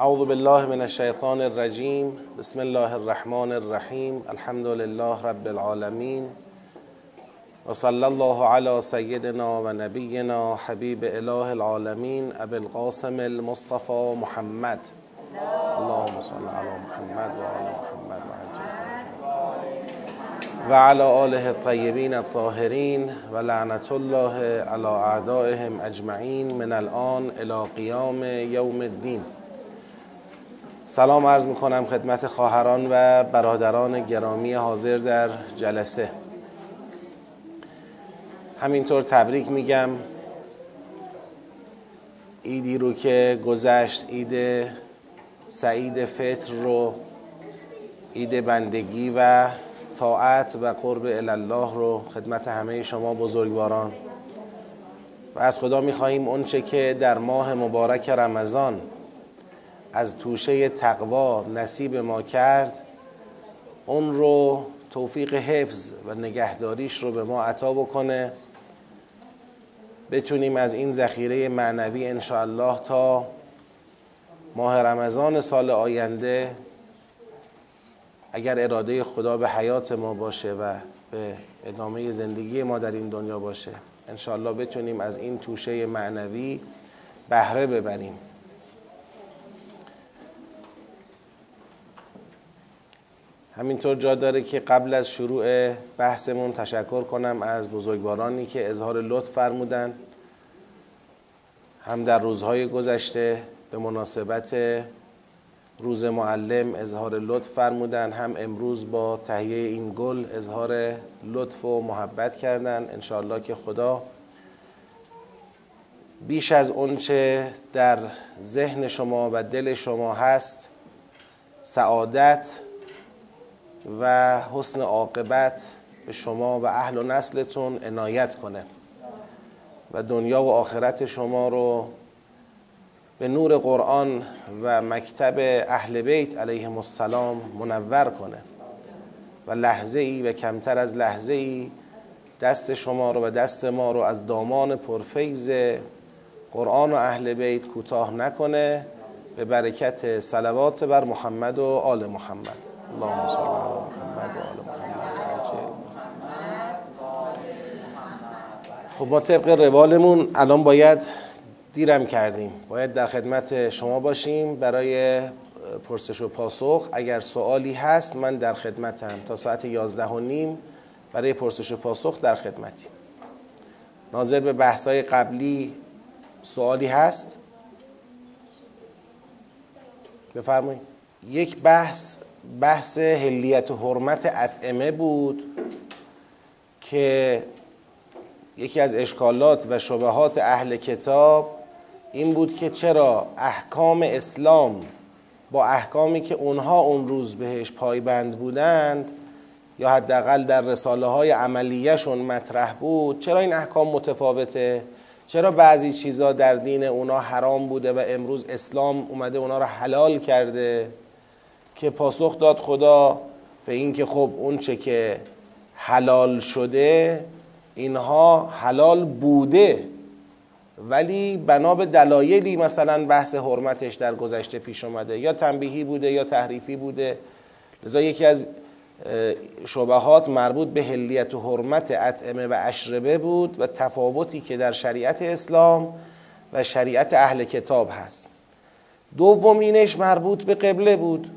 اعوذ بالله من الشیطان الرجیم. بسم الله الرحمن الرحیم. الحمد لله رب العالمین. و صلی الله علی سیدنا و نبینا حبیب اله العالمین. ابی القاسم المصطفى محمد. اللهم صل علی محمد و آل محمد و علی آله الطیبین الطاهرین. و لعنت الله علی اعدائهم اجمعین. من الان الى قیام یوم الدین. سلام عرض می‌کنم خدمت خواهران و برادران گرامی حاضر در جلسه. همینطور تبریک میگم. ایدی رو که گذشت عید سعید فطر رو عید بندگی و طاعت و قرب الله رو خدمت همه شما بزرگواران. و از خدا می‌خواهیم اونچه که در ماه مبارک رمضان از توشه تقوا نصیب ما کرد اون رو توفیق حفظ و نگهداریش رو به ما عطا بکنه. بتونیم از این ذخیره معنوی انشاءالله تا ماه رمضان سال آینده اگر اراده خدا به حیات ما باشه و به ادامه زندگی ما در این دنیا باشه انشاءالله بتونیم از این توشه معنوی بهره ببریم. همینطور جا داره که قبل از شروع بحثمون تشکر کنم از بزرگوارانی که اظهار لطف فرمودن. هم در روزهای گذشته به مناسبت روز معلم اظهار لطف فرمودن هم امروز با تهیه این گل اظهار لطف و محبت کردن. انشاءالله که خدا بیش از اونچه در ذهن شما و دل شما هست سعادت و حسن عاقبت به شما و اهل و نسلتون عنایت کنه و دنیا و آخرت شما رو به نور قرآن و مکتب اهل بیت علیهم السلام منور کنه و لحظه ای و کمتر از لحظه ای دست شما رو و دست ما رو از دامان پرفیز قرآن و اهل بیت کوتاه نکنه. به برکت صلوات بر محمد و آل محمد. اللهم صل علی محمد و آل محمد. خب ما طبق روالمون الان باید دیرم کردیم. باید در خدمت شما باشیم برای پرسش و پاسخ. اگر سوالی هست من در خدمتم. تا ساعت یازده و نیم برای پرسش و پاسخ در خدمتیم. ناظر به بحثای قبلی سوالی هست؟ بفرمایید. یک بحث بحث هلیت و حرمت اطعمه بود که یکی از اشکالات و شبهات اهل کتاب این بود که چرا احکام اسلام با احکامی که اونها اون روز بهش پایبند بودند یا حداقل در رساله های عملیشون مطرح بود چرا این احکام متفاوته؟ چرا بعضی چیزا در دین اونا حرام بوده و امروز اسلام اومده اونا رو حلال کرده؟ که پاسخ داد خدا به اینکه خب اون چه که حلال شده اینها حلال بوده. ولی بنا به دلایلی مثلا بحث حرمتش در گذشته پیش اومده یا تنبیهی بوده یا تحریفی بوده. لذا یکی از شبهات مربوط به هلیت و حرمت اطعمه و اشربه بود و تفاوتی که در شریعت اسلام و شریعت اهل کتاب هست. دومینش مربوط به قبله بود.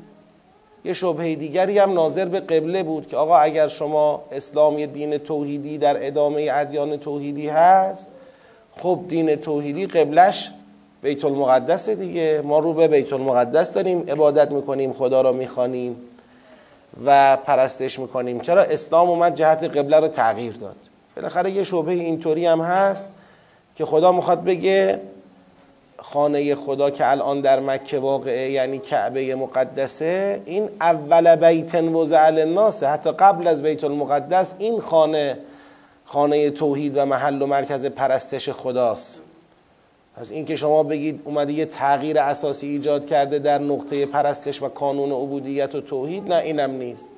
یه شبهه دیگری هم ناظر به قبله بود که آقا اگر شما اسلام یه دین توحیدی در ادامه ادیان توحیدی هست خب دین توحیدی قبلش بیت المقدس دیگه. ما رو به بیت المقدس داریم عبادت می‌کنیم خدا را می‌خوانیم و پرستش می‌کنیم. چرا اسلام اومد جهت قبله رو تغییر داد؟ بالاخره یه شبهه اینطوری هم هست که خدا می‌خواد بگه خانه خدا که الان در مکه واقعه یعنی کعبه مقدسه این اول بیت وضع للناس حتی قبل از بیت المقدس این خانه خانه توحید و محل و مرکز پرستش خداست. پس اینکه شما بگید اومده یه تغییر اساسی ایجاد کرده در نقطه پرستش و کانون عبودیت و توحید نه اینم نیست.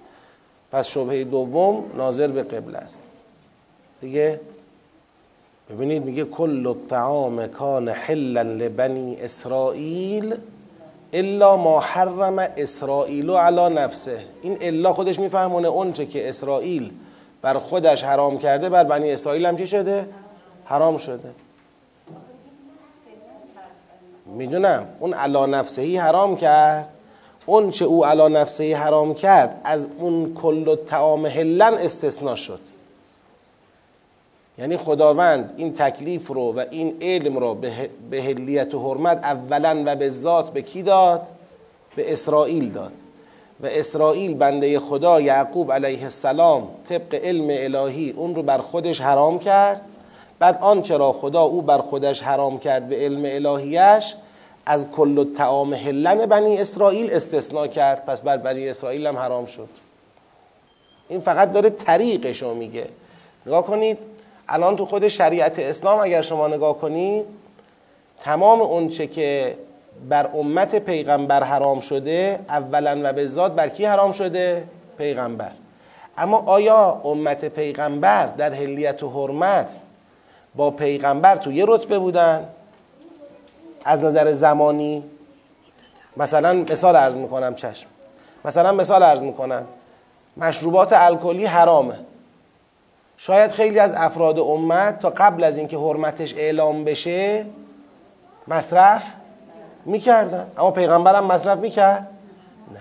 پس شبهه دوم ناظر به قبل است. دیگه ببینید میگه کل الطعام کان حلا لبنی اسرائیل الا ما حرم اسرائیل علی نفسه. این الا خودش میفهمونه اونچه که اسرائیل بر خودش حرام کرده بر بنی اسرائیل هم چی شده؟ حرام شده. می‌دونم. اون علا نفسهی حرام کرد. اون چه او علا نفسهی حرام کرد از اون کل تعام هلن استثناء شد. یعنی خداوند این تکلیف رو و این علم رو به هلیت و حرمت اولا و به ذات به کی داد؟ به اسرائیل داد. و اسرائیل بنده خدا یعقوب علیه السلام طبق علم الهی اون رو بر خودش حرام کرد. بعد آنچه را خدا او بر خودش حرام کرد به علم الهیش از کل تعام هلن بنی اسرائیل استثناء کرد. پس بر بنی اسرائیل هم حرام شد. این فقط داره طریقش رو میگه. نگاه کنید الان تو خود شریعت اسلام اگر شما نگاه کنید تمام اونچه که بر امت پیغمبر حرام شده اولا و به ذات بر کی حرام شده؟ پیغمبر. اما آیا امت پیغمبر در هلیت و حرمت با پیغمبر تو یه رتبه بودن؟ از نظر زمانی؟ مثلا مثال عرض می‌کنم چشم. مثلا مثال عرض می‌کنم. مشروبات الکلی حرامه. شاید خیلی از افراد امت تا قبل از اینکه حرمتش اعلام بشه مصرف می‌کردن. اما پیغمبر هم مصرف می‌کرد؟ نه.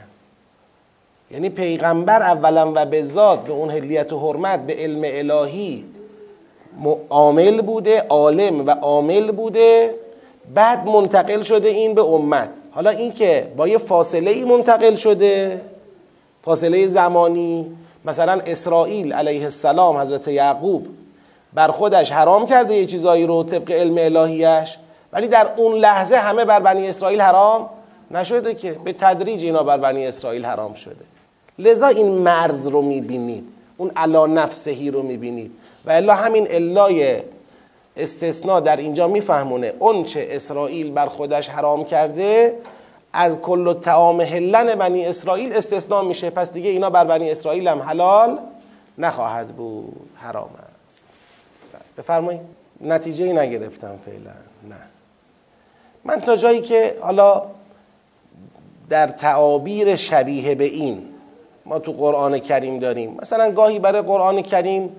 یعنی پیغمبر اولا و به ذات به اون هلیت و حرمت به علم الهی عامل بوده عالم و عامل بوده بعد منتقل شده این به امت. حالا این که با یه فاصله ای منتقل شده فاصله زمانی مثلا اسرائیل علیه السلام حضرت یعقوب بر خودش حرام کرده یه چیزایی رو طبق علم الهیش ولی در اون لحظه همه بر بنی اسرائیل حرام نشده که به تدریج اینا بر بنی اسرائیل حرام شده. لذا این مرز رو می‌بینید اون علا نفسهی رو می‌بینید. و الا همین الای استثناء در اینجا میفهمونه اون چه اسرائیل بر خودش حرام کرده از کل تعام هلن بنی اسرائیل استثناء میشه. پس دیگه اینا بر بنی اسرائیل هم حلال نخواهد بود. حرام است. بفرمایید. نتیجه نگرفتم فعلا. نه. من تا جایی که حالا در تعابیر شبیه به این ما تو قرآن کریم داریم. مثلا گاهی برای قرآن کریم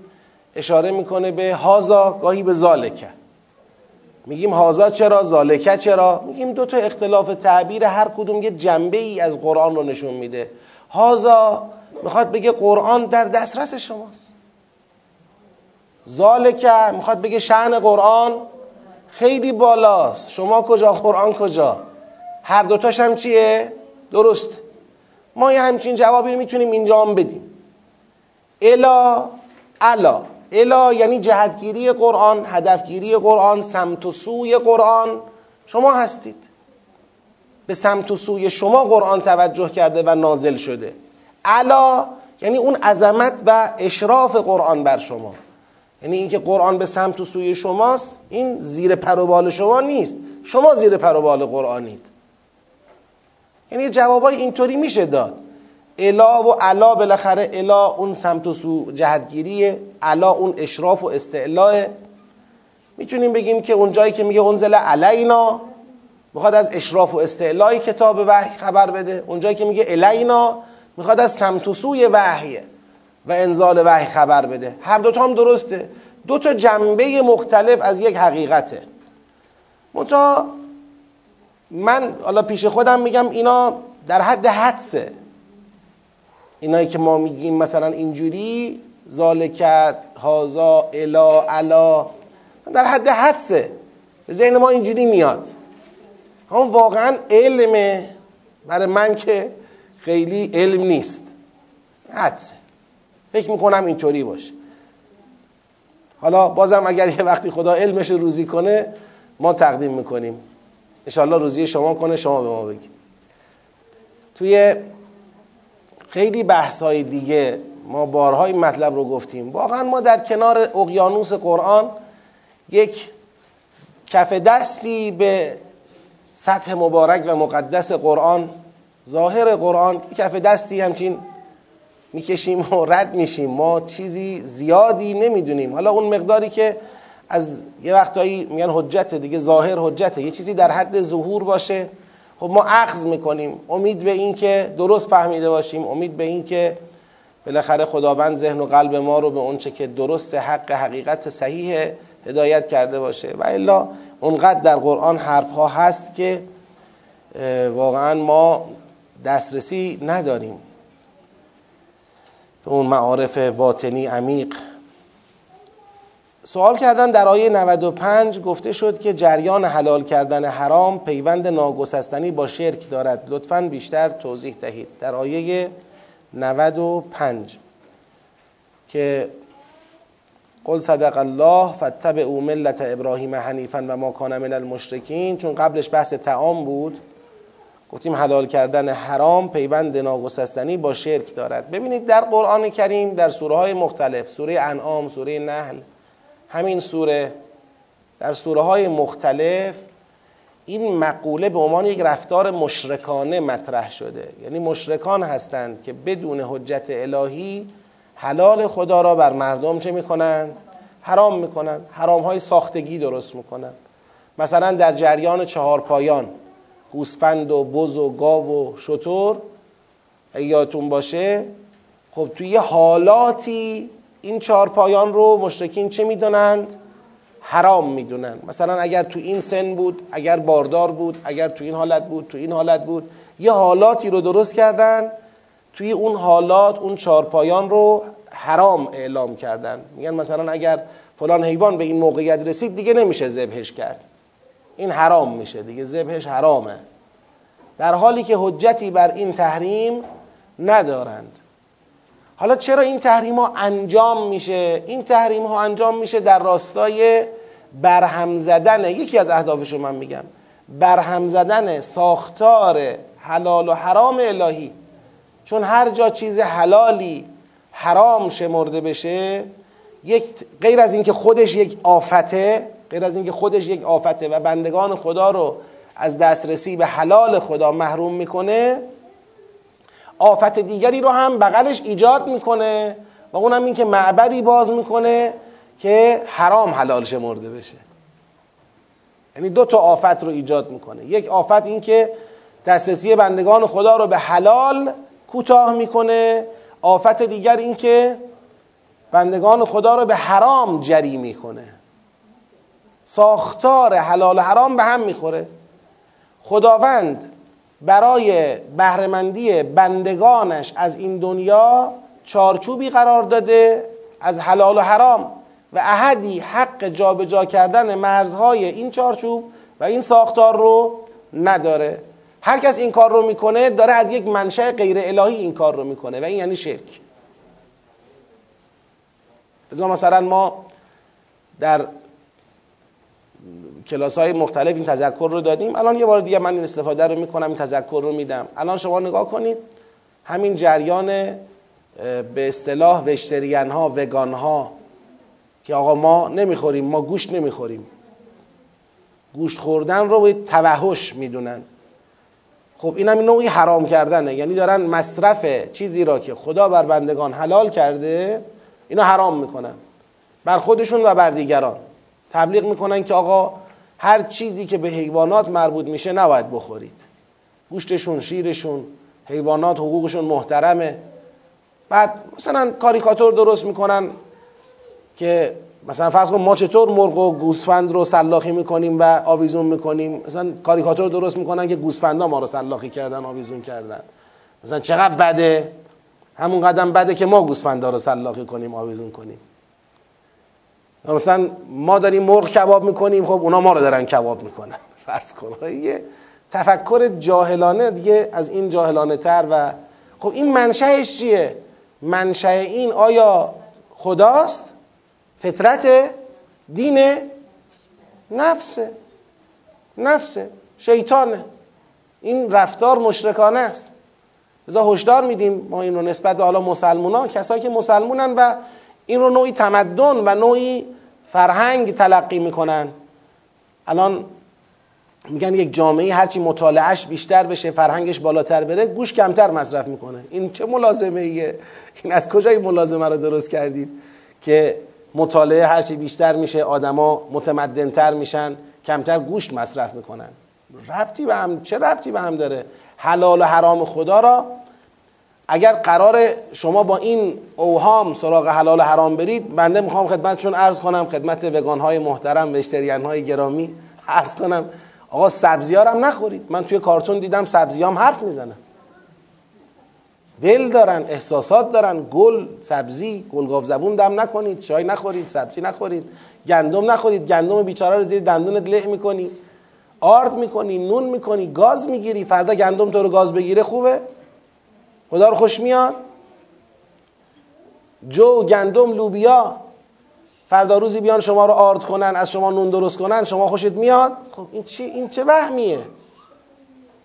اشاره می‌کنه به هازا گاهی به زالکه میگیم هازا چرا زالکه چرا؟ میگیم دو تا اختلاف تعبیر هر کدوم یه جنبه ای از قرآن رو نشون میده. هازا می‌خواد بگه قرآن در دسترس شماست. زالکه می‌خواد بگه شعن قرآن خیلی بالاست. شما کجا قرآن کجا؟ هر دوتاش هم چیه؟ درست. ما یه همچین جوابی رو می‌تونیم اینجا هم بدیم. الا الا. الا یعنی جهتگیری قرآن هدفگیری قرآن سمت و سوی قرآن. شما هستید. به سمت و سوی شما قرآن توجه کرده و نازل شده. علا یعنی اون عظمت و اشراف قرآن بر شما. یعنی اینکه قرآن به سمت و سوی شماست این زیر پروبال شما نیست. شما زیر پروبال قرآنید. یعنی جوابای اینطوری میشه داد. الا و علا بالاخره الا اون سمت و سو جهتگیریه علا اون اشراف و استعلاه. می‌تونیم بگیم که اون جایی که میگه انزل علینا می‌خواد از اشراف و استعلای کتاب وحی خبر بده. اون جایی که میگه الینا می‌خواد از سمت و سوی وحی و انزال وحی خبر بده. هر دوتا هم درسته. دو تا جنبه مختلف از یک حقیقته. منتها من حالا پیش خودم میگم اینا در حد حدسه. اینایی که ما میگیم مثلا اینجوری زالکت هازا الا علا در حد حدسه. به ذهن ما اینجوری میاد. اما واقعا علمه. برای من که خیلی علم نیست. حدسه. فکر می‌کنم اینطوری باشه. حالا بازم اگر یه وقتی خدا علمش روزی کنه ما تقدیم می‌کنیم. انشاءالله روزی شما کنه شما به ما بگید. توی خیلی بحث های دیگه ما بارها مطلب رو گفتیم. واقعا ما در کنار اقیانوس قرآن یک کف دستی به سطح مبارک و مقدس قرآن ظاهر قرآن کف دستی همچین می‌کشیم و رد میشیم. ما چیزی زیادی نمی‌دونیم. حالا اون مقداری که از یه وقتایی میگن حجت دیگه ظاهر حجته. یه چیزی در حد ظهور باشه. خب ما اخذ می‌کنیم. امید به این که درست فهمیده باشیم. امید به این که بالاخره خداوند ذهن و قلب ما رو به اونچه که درست حق حقیقت صحیح هدایت کرده باشه. و الا اونقدر در قرآن حرف ها هست که واقعا ما دسترسی نداریم. به اون معارف باطنی عمیق سوال کردن در آیه 95 گفته شد که جریان حلال کردن حرام پیوند ناگسستنی با شرک دارد. لطفا بیشتر توضیح دهید. در آیه 95 که قل صدق الله او ملت ابراهیم حنیفا و ما کان من المشرکین چون قبلش بحث تعام بود گفتیم حلال کردن حرام پیوند ناگسستنی با شرک دارد. ببینید در قرآن کریم در سوره های مختلف سوره انعام سوره نحل همین سوره در سوره های مختلف این مقوله به عنوان یک رفتار مشرکانه مطرح شده. یعنی مشرکان هستند که بدون حجت الهی حلال خدا را بر مردم چه می‌کنن؟ حرام می‌کنن. حرام های ساختگی درست می‌کنن. مثلا در جریان چهار پایان گوسفند و بز و گاو و شطور یادتون باشه خب توی یه حالاتی این چهار پایان رو مشرکین چه می‌دونند؟ حرام می‌دونن مثلا اگر تو این سن بود اگر باردار بود اگر تو این حالت بود تو این حالت بود یه حالاتی رو درست کردن توی اون حالات اون چارپایان رو حرام اعلام کردن. میگن مثلا اگر فلان حیوان به این موقعیت رسید دیگه نمیشه ذبحش کرد. این حرام میشه دیگه ذبحش حرامه. در حالی که حجتی بر این تحریم ندارند. حالا چرا این تحریم ها انجام میشه؟ این تحریم ها انجام میشه در راستای برهم زدن. یکی از اهدافش رو من میگم. برهم زدن ساختار حلال و حرام الهی. چون هر جا چیز حلالی حرام شمرده بشه یک غیر از اینکه خودش یک آفته غیر از اینکه خودش یک آفته و بندگان خدا رو از دسترسی به حلال خدا محروم می‌کنه آفت دیگری رو هم بغلش ایجاد می‌کنه و اونم این که معبری باز می‌کنه که حرام حلال شمرده بشه. یعنی دو تا آفت رو ایجاد می‌کنه. یک آفت این که دسترسی بندگان خدا رو به حلال کوتاه می‌کنه. آفت دیگر این که بندگان خدا رو به حرام جری می‌کنه. ساختار حلال حرام به هم می‌خوره. خداوند برای بهرهمندی بندگانش از این دنیا چارچوبی قرار داده از حلال و حرام و احدی حق جابجا جا کردن مرزهای این چارچوب و این ساختار رو نداره. هر کس این کار رو می‌کنه داره از یک منشأ غیر الهی این کار رو می‌کنه و این یعنی شرک. مثلا ما در کلاس های مختلف این تذکر رو دادیم. الان یه بار دیگه من این استفاده رو می‌کنم این تذکر رو میدم. الان شما نگاه کنید همین جریان به اصطلاح وشتریان ها وگان ها که آقا ما نمی‌خوریم ما گوشت نمی‌خوریم. گوشت خوردن رو به توحش می‌دونن. خب این هم نوعی حرام کردنه. یعنی دارن مصرف چیزی را که خدا بر بندگان حلال کرده اینو حرام می‌کنن. بر خودشون و بر دیگران. تبلیغ می‌کنن که آقا هر چیزی که به حیوانات مربوط میشه نباید بخورید. گوشتشون شیرشون حیوانات حقوقشون محترمه. بعد مثلا کاریکاتور درست می‌کنن که مثلا فرض کن ما چطور مرغ و گوسفند رو سلاخی می‌کنیم و آویزون می‌کنیم؟ مثلا کاریکاتور درست می‌کنن که گوسفندا ما رو سلاخی کردن آویزون کردن. مثلا چقدر بده؟ همون قدم بده که ما گوسفندا رو سلاخی کنیم آویزون کنیم. مثلا ما داریم مرغ کباب می‌کنیم خب اونا ما رو دارن کباب می‌کنن. فرض کن. یه تفکر جاهلانه دیگه از این جاهلانه تر و خب این منشأش چیه؟ منشأ این آیا خداست؟ فطرت دین نفسه. نفسه. شیطانه. این رفتار مشرکانه است. لذا هشدار میدیم ما این رو نسبت به حالا مسلمونا. کسایی که مسلمونن و این رو نوعی تمدن و نوعی فرهنگ تلقی می‌کنن. الان میگن یک جامعه هرچی مطالعهش بیشتر بشه فرهنگش بالاتر بره گوش کمتر مصرف می‌کنه. این چه ملازمه ایه این از کجای ملازمه رو درست کردید؟ که مطالعه هرچی بیشتر میشه آدما متمدنتر میشن کمتر گوشت مصرف می‌کنن. ربطی به هم چه ربطی به هم داره؟ حلال و حرام خدا را اگر قرار شما با این اوهام سراغ حلال حرام برید بنده می‌خوام خدمتشون عرض کنم خدمت وگان های محترم وشتریان های گرامی عرض کنم. آقا سبزی هم نخورید. من توی کارتون دیدم سبزی هم حرف می‌زنن. دل دارن احساسات دارن. گل سبزی گلگاف زبون دم نکنید. چای نخورید سبزی نخورید. گندم نخورید. گندم بیچاره رو زیر دندونت له می‌کنی. آرد می‌کنی نون می‌کنی گاز می‌گیری. فردا گندم تو رو گاز بگیره خوبه؟ خدا رو خوش میاد جو گندم لوبیا فردا روزی بیان شما رو آرد کنن از شما نون درست کنن شما خوشت میاد؟ خب این چی این چه وهمیه؟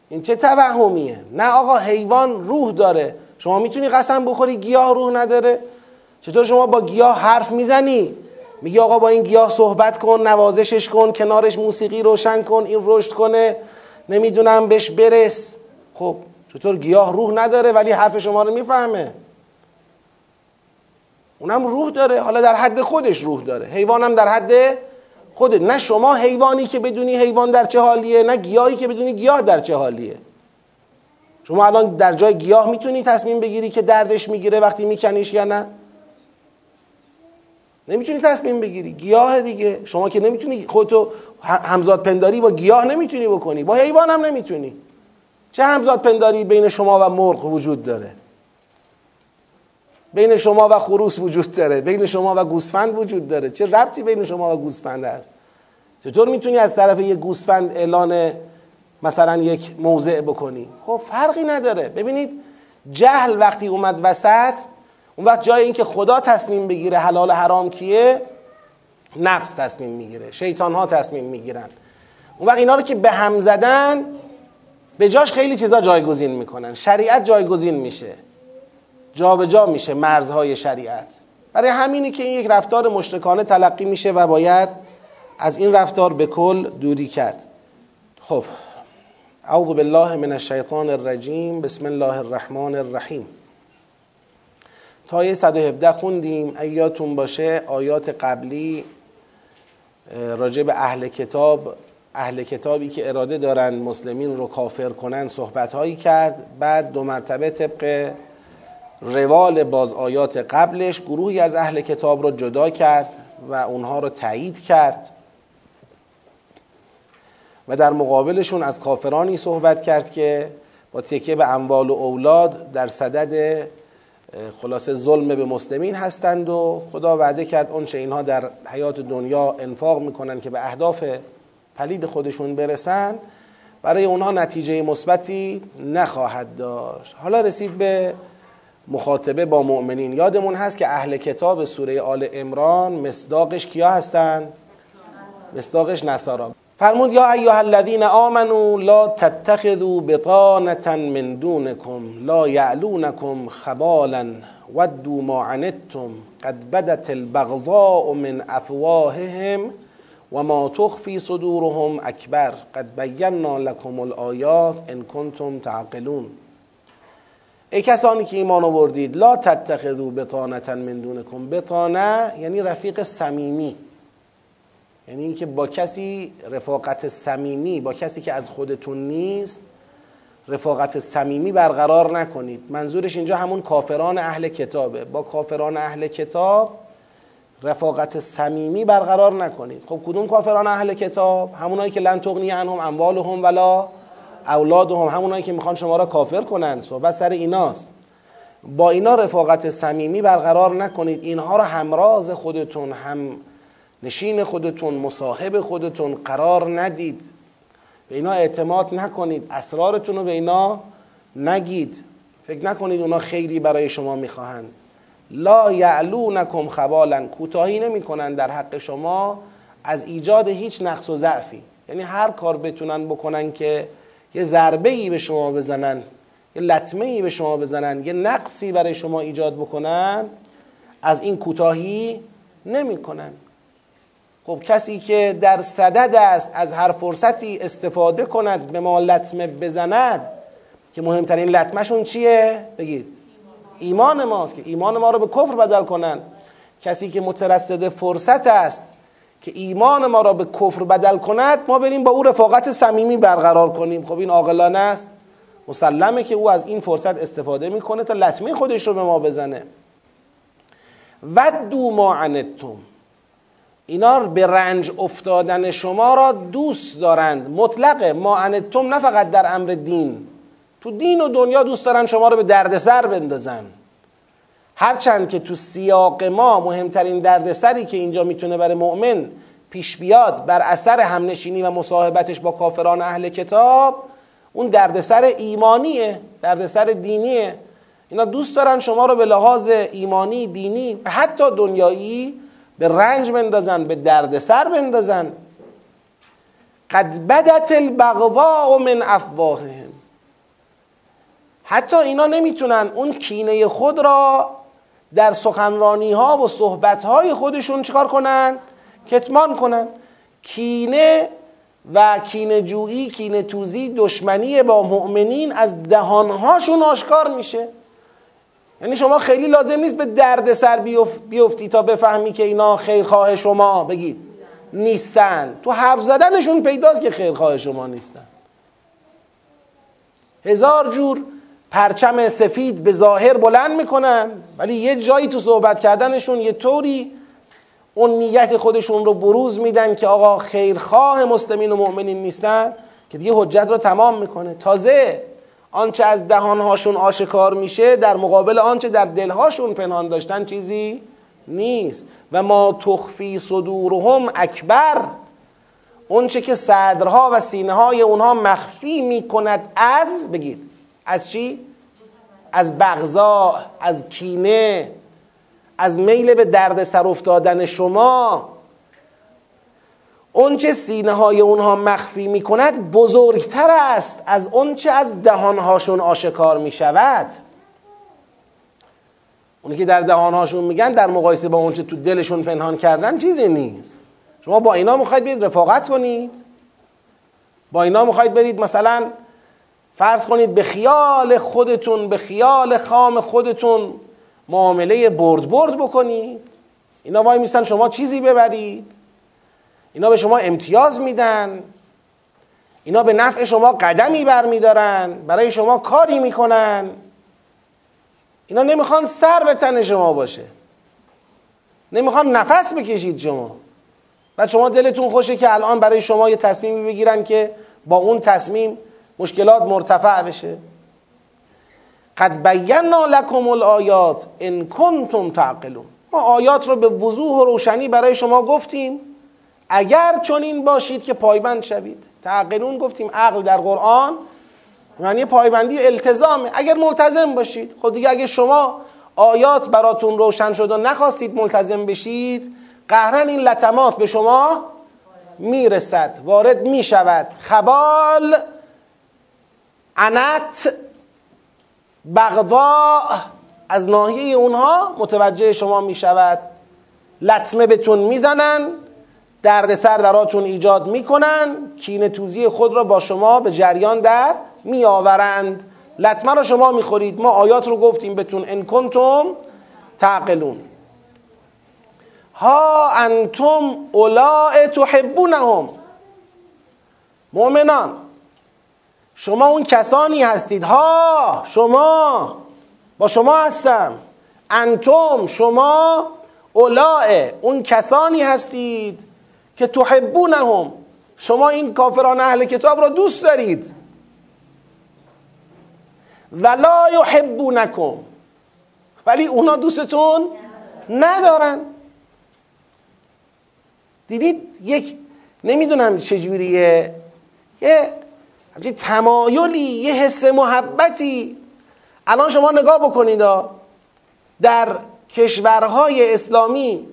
این چه توهمیه؟ نه آقا حیوان روح داره. شما می‌تونی قسم بخوری گیاه روح نداره. چطور شما با گیاه حرف می‌زنی؟ میگی آقا با این گیاه صحبت کن نوازشش کن کنارش موسیقی روشن کن این رشد کنه. نمی‌دونم بهش برس. خب چطور گیاه روح نداره ولی حرف شما رو می‌فهمه. اونم روح داره. حالا در حد خودش روح داره. حیوانم در حد خودت نه شما حیوانی که بدونی حیوان در چه حالیه نه گیاهی که بدونی گیاه در چه حالیه. شما الان در جای گیاه می‌تونی تصمیم بگیری که دردش می‌گیره وقتی میکنیش یا نه؟ نمی‌تونی تصمیم بگیری. گیاه دیگه. شما که نمی‌تونی خودتو همزاد پنداری با گیاه نمی‌تونی بکنی. با حیوان هم نمی‌تونی. چه همزاد پنداری بین شما و مرغ وجود داره؟ بین شما و خروس وجود داره بین شما و گوسفند وجود داره. چه ربطی بین شما و گوسفند هست؟ چطور می‌تونی از طرف یک گوسفند اعلان مثلا یک موضع بکنی؟ خب فرقی نداره. ببینید جهل وقتی اومد وسط اون وقت جای اینکه خدا تصمیم بگیره حلال حرام کیه نفس تصمیم می‌گیره شیطان ها تصمیم می‌گیرن. اون وقت اینا رو که به هم زدن به جاش خیلی چیزا جایگزین می‌کنن. شریعت جایگزین میشه. جابجا جا میشه مرزهای شریعت. برای همینی که این یک رفتار مشرکانه تلقی میشه و باید از این رفتار به کل دوری کرد. خب اعوذ بالله من الشیطان الرجیم. بسم الله الرحمن الرحیم. تا 117 خوندیم. ایاتون باشه آیات قبلی راجع به اهل کتاب اهل کتابی که اراده دارند مسلمین رو کافر کنن صحبت هایی کرد. بعد دو مرتبه طبق روال باز آیات قبلش گروهی از اهل کتاب رو جدا کرد و اونها رو تایید کرد و در مقابلشون از کافرانی صحبت کرد که با تکیه به اموال و اولاد در صدد خلاصه ظلم به مسلمین هستند و خدا وعده کرد اونچه اینها در حیات دنیا انفاق می‌کنن که به اهداف پلید خودشون برسن برای اونها نتیجه مثبتی نخواهد داشت. حالا رسید به مخاطبه با مؤمنین. یادمون هست که اهل کتاب سوره آل امران مصداقش کیا هستن؟ مصداقش نصارا. فرمود یا ایها الذین آمنوا لا تتخذوا بطانة من دونكم لا یعلونکم خبالا ودوا ما عنتم قد بدت البغضاء من افواههم و ما تخفی صدورهم اکبر قد بینا لكم الآیات ان کنتم تعقلون. ای کسانی که ایمان آوردید لا تتخذوا بطانتا من دونکم. بطانه یعنی رفیق صمیمی. یعنی اینکه با کسی رفاقت صمیمی با کسی که از خودتون نیست رفاقت صمیمی برقرار نکنید. منظورش اینجا همون کافران اهل کتابه. با کافران اهل کتاب رفاقت صمیمی برقرار نکنید خب کدوم کافران اهل کتاب؟ همونایی که لن تغنی عنهم اموالهم ولا اولادهم همونایی که می‌خوان شما را کافر کنن. صحبت سر ایناست. با اینا رفاقت صمیمی برقرار نکنید. اینها را همراز خودتون هم نشین خودتون مصاحب خودتون قرار ندید. به اینا اعتماد نکنید. اسرارتون رو به اینا نگید. فکر نکنید اونا خیری برای شما می‌خواهند. لا یعلونکم خبالا کوتاهی نمی‌کنن در حق شما از ایجاد هیچ نقص و ضعفی. یعنی هر کار بتونن بکنن که یه ضربه ای به شما بزنن یه لطمه ای به شما بزنن یه نقصی برای شما ایجاد بکنن از این کوتاهی نمی‌کنن. خب کسی که در صدد است از هر فرصتی استفاده کند به ما لطمه بزند که مهمترین لطمشون چیه؟ بگید. ایمان ماست که ایمان ما رو به کفر بدل کنن. کسی که مترصد فرصت است که ایمان ما را به کفر بدل کند ما بریم با او رفاقت صمیمی برقرار کنیم. خب این عاقلانه است. مسلمه که او از این فرصت استفاده می‌کنه تا لطمه خودش رو به ما بزنه. ودو ما عنتم. اینا به رنج افتادن شما را دوست دارند. مطلق ما عنتم نه فقط در امر دین. تو دین و دنیا دوست دارن شما رو به دردسر بندازن. هرچند که تو سیاق ما مهمترین دردسری که اینجا می‌تونه برای مؤمن پیش بیاد بر اثر همنشینی و مصاحبتش با کافران اهل کتاب اون دردسر ایمانیه دردسر دینیه. اینا دوست دارن شما رو به لحاظ ایمانی دینی و حتی دنیایی به رنج بندازن به دردسر بندازن. قد بدت البغضاء من افواههم. حتی اینا نمی‌تونن اون کینه خود را در سخنرانی ها و صحبت های خودشون چکار کنن؟ کتمان کنن. کینه و کینه جویی کینه توزی دشمنی با مؤمنین از دهانهاشون آشکار میشه. یعنی شما خیلی لازم نیست به درد سر بیفتی تا بفهمی که اینا خیرخواه شما. بگید. نیستن. تو حرف زدنشون پیداست که خیرخواه شما نیستن. هزار جور پرچم سفید به ظاهر بلند می‌کنن ولی یه جایی تو صحبت کردنشون یه طوری اون نیت خودشون رو بروز میدن که آقا خیرخواه مسلمین و مؤمنین نیستن که دیگه حجت رو تمام می‌کنه. تازه آنچه از دهانهاشون آشکار میشه در مقابل آنچه در دلهاشون پنهان داشتن چیزی نیست. و ما تخفی صدورهم اکبر اونچه که صدرها و سینه های اونها مخفی می‌کند از بگید از چی؟ از بغضا از کینه از میل به درد سر افتادن شما. اونچه سینه های اونها مخفی می کند بزرگتر است از اونچه از دهانهاشون آشکار می شود اونی که در دهانهاشون میگن در مقایسه با اونچه تو دلشون پنهان کردن چیزی نیست. شما با اینا می‌خواید برید رفاقت کنید. با اینا می‌خواید برید مثلا فرض کنید به خیال خودتون به خیال خام خودتون معامله برد برد بکنید. اینا وای میستن شما چیزی ببرید. اینا به شما امتیاز میدن. اینا به نفع شما قدمی برمیدارن. برای شما کاری می‌کنن. اینا نمی‌خوان سر به تن شما باشه. نمی‌خوان نفس بکشید شما. و شما دلتون خوشه که الان برای شما یه تصمیمی بگیرن که با اون تصمیم مشکلات مرتفع بشه. قد بینا لکم الآیات ان کنتم تعقلون. ما آیات رو به وضوح و روشنی برای شما گفتیم. اگر چنین باشید که پایبند شوید. تعقلون گفتیم عقل در قرآن معنی پایبندی التزامه اگر ملتزم باشید خب دیگه اگه شما آیات براتون روشن شد و نخواستید ملتزم بشید قهرن این لطمات به شما می‌رسد وارد می‌شود. خبال عنت بغضا از ناحیه اونها متوجه شما می شود لطمه بهتون می‌زنن دردسر دراتون ایجاد می‌کنن کینه توزی خود را با شما به جریان در میآورند. لطمه را شما می‌خورید. ما آیات رو گفتیم بهتون ان کنتم تعقلون. ها انتم اولاء تحبونهم. مؤمنان شما اون کسانی هستید. ها شما. با شما هستم. انتم شما اولائه اون کسانی هستید که تحبونهم. شما این کافران اهل کتاب را دوست دارید. ولا یحبونکم. ولی اونا دوستتون ندارن. دیدید؟ یک نمی‌دونم چجوریه. یه همچین تمایلی یه حس محبتی. الان شما نگاه بکنید در کشورهای اسلامی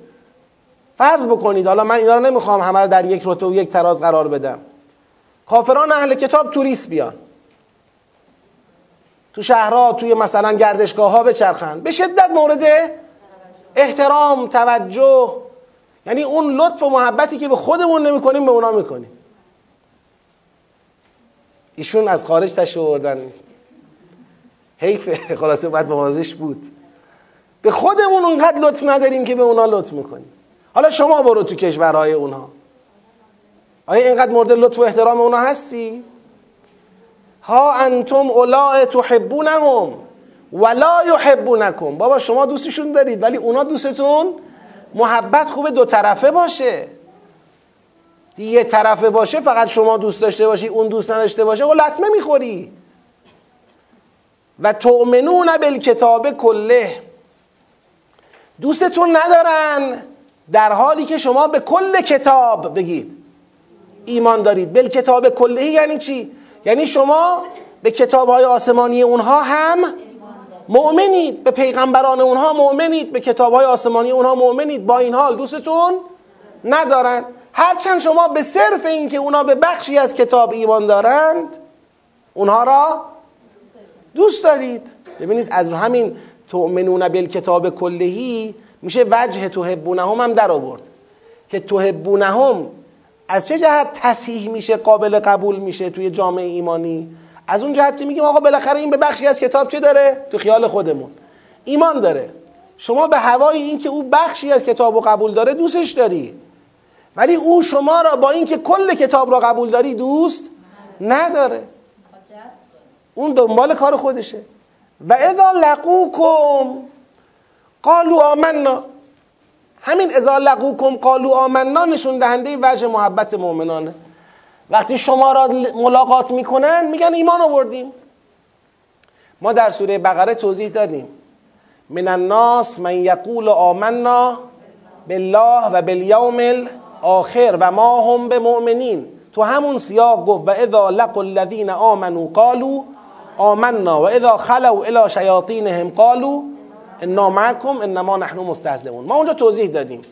فرض بکنید حالا من اینا رو نمی‌خوام همه رو در یک رتبه و یک تراز قرار بدم. کافران اهل کتاب توریست بیان. تو شهرها توی مثلا گردشگاه ها بچرخن. به شدت مورد احترام توجه. یعنی اون لطف و محبتی که به خودمون نمی‌کنیم به اونا می‌کنیم. ایشون از خارج تشو بردن حیف خلاصه باید موازش بود. به خودمون اونقدر لطف نداریم که به اونا لطف می‌کنیم. حالا شما برو تو کشورهای اونها. آیا اینقدر مورد لطف و احترام اونها هستی؟ ها انتم اولاء تحبونهم ولا یحبونکم. بابا شما دوستشون دارید ولی اونا دوستتون محبت خوبه دو طرفه باشه. یه طرفه باشه فقط شما دوست داشته باشی اون دوست نداشته باشه و لطمه می‌خوری. و تؤمنون بالکتاب کله. دوستتون ندارن در حالی که شما به کل کتاب بگید. ایمان دارید. بالکتاب کله یعنی چی؟ یعنی شما به کتاب های آسمانی اونها هم مؤمنید. به پیغمبران اونها مؤمنید. به کتاب های آسمانی اونها مؤمنید. با این حال دوستتون ندارن. هرچند شما به صرف اینکه اونا به بخشی از کتاب ایمان دارند اونها را دوست دارید. ببینید از همین تؤمنون بالکتاب کلهی میشه وجه تحبونهم هم در آورد. که تحبونهم از چه جهت تصحیح میشه قابل قبول میشه توی جامعه ایمانی؟ از اون جهت که میگیم آقا بالاخره این به بخشی از کتاب چه داره؟ تو خیال خودمون. ایمان داره. شما به هوای این که او بخشی از کتاب رو قبول داره دوستش داری. ولی او شما را با اینکه کل کتاب را قبول داری دوست نداره. اون دنبال کار خودشه. و اذا لقوکم قالوا آمنا. همین اذا لقوکم قالوا آمنا نشون دهنده وجه محبت مؤمنانه. وقتی شما را ملاقات می‌کنن میگن ایمان آوردیم. ما در سوره بقره توضیح دادیم. من الناس من یقول آمنا بالله و بالیوم الاخر و ما هم به مؤمنین. تو همون سیاق گفت و اذا لقوا الذین آمنوا قالوا آمنا و اذا خلوا الى شیاطینهم قالوا انا معکم انما نحن مستهزئون. ما اونجا توضیح دادیم.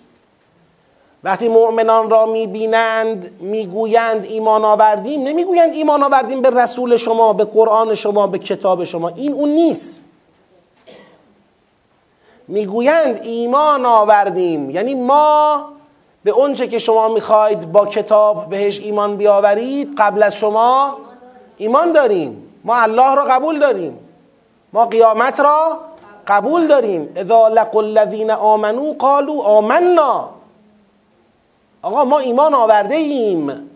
وقتی مؤمنان را می‌بینند می‌گویند ایمان آوردیم نمی‌گویند ایمان آوردیم به رسول شما به قرآن شما به کتاب شما. این اون نیست. می‌گویند ایمان آوردیم. یعنی ما به اونچه که شما می‌خواید با کتاب بهش ایمان بیاورید قبل از شما ایمان داریم. ما الله را قبول داریم. ما قیامت را قبول داریم. اذا لقوا الذین آمنوا قالوا آمنا. آقا ما ایمان آورده ایم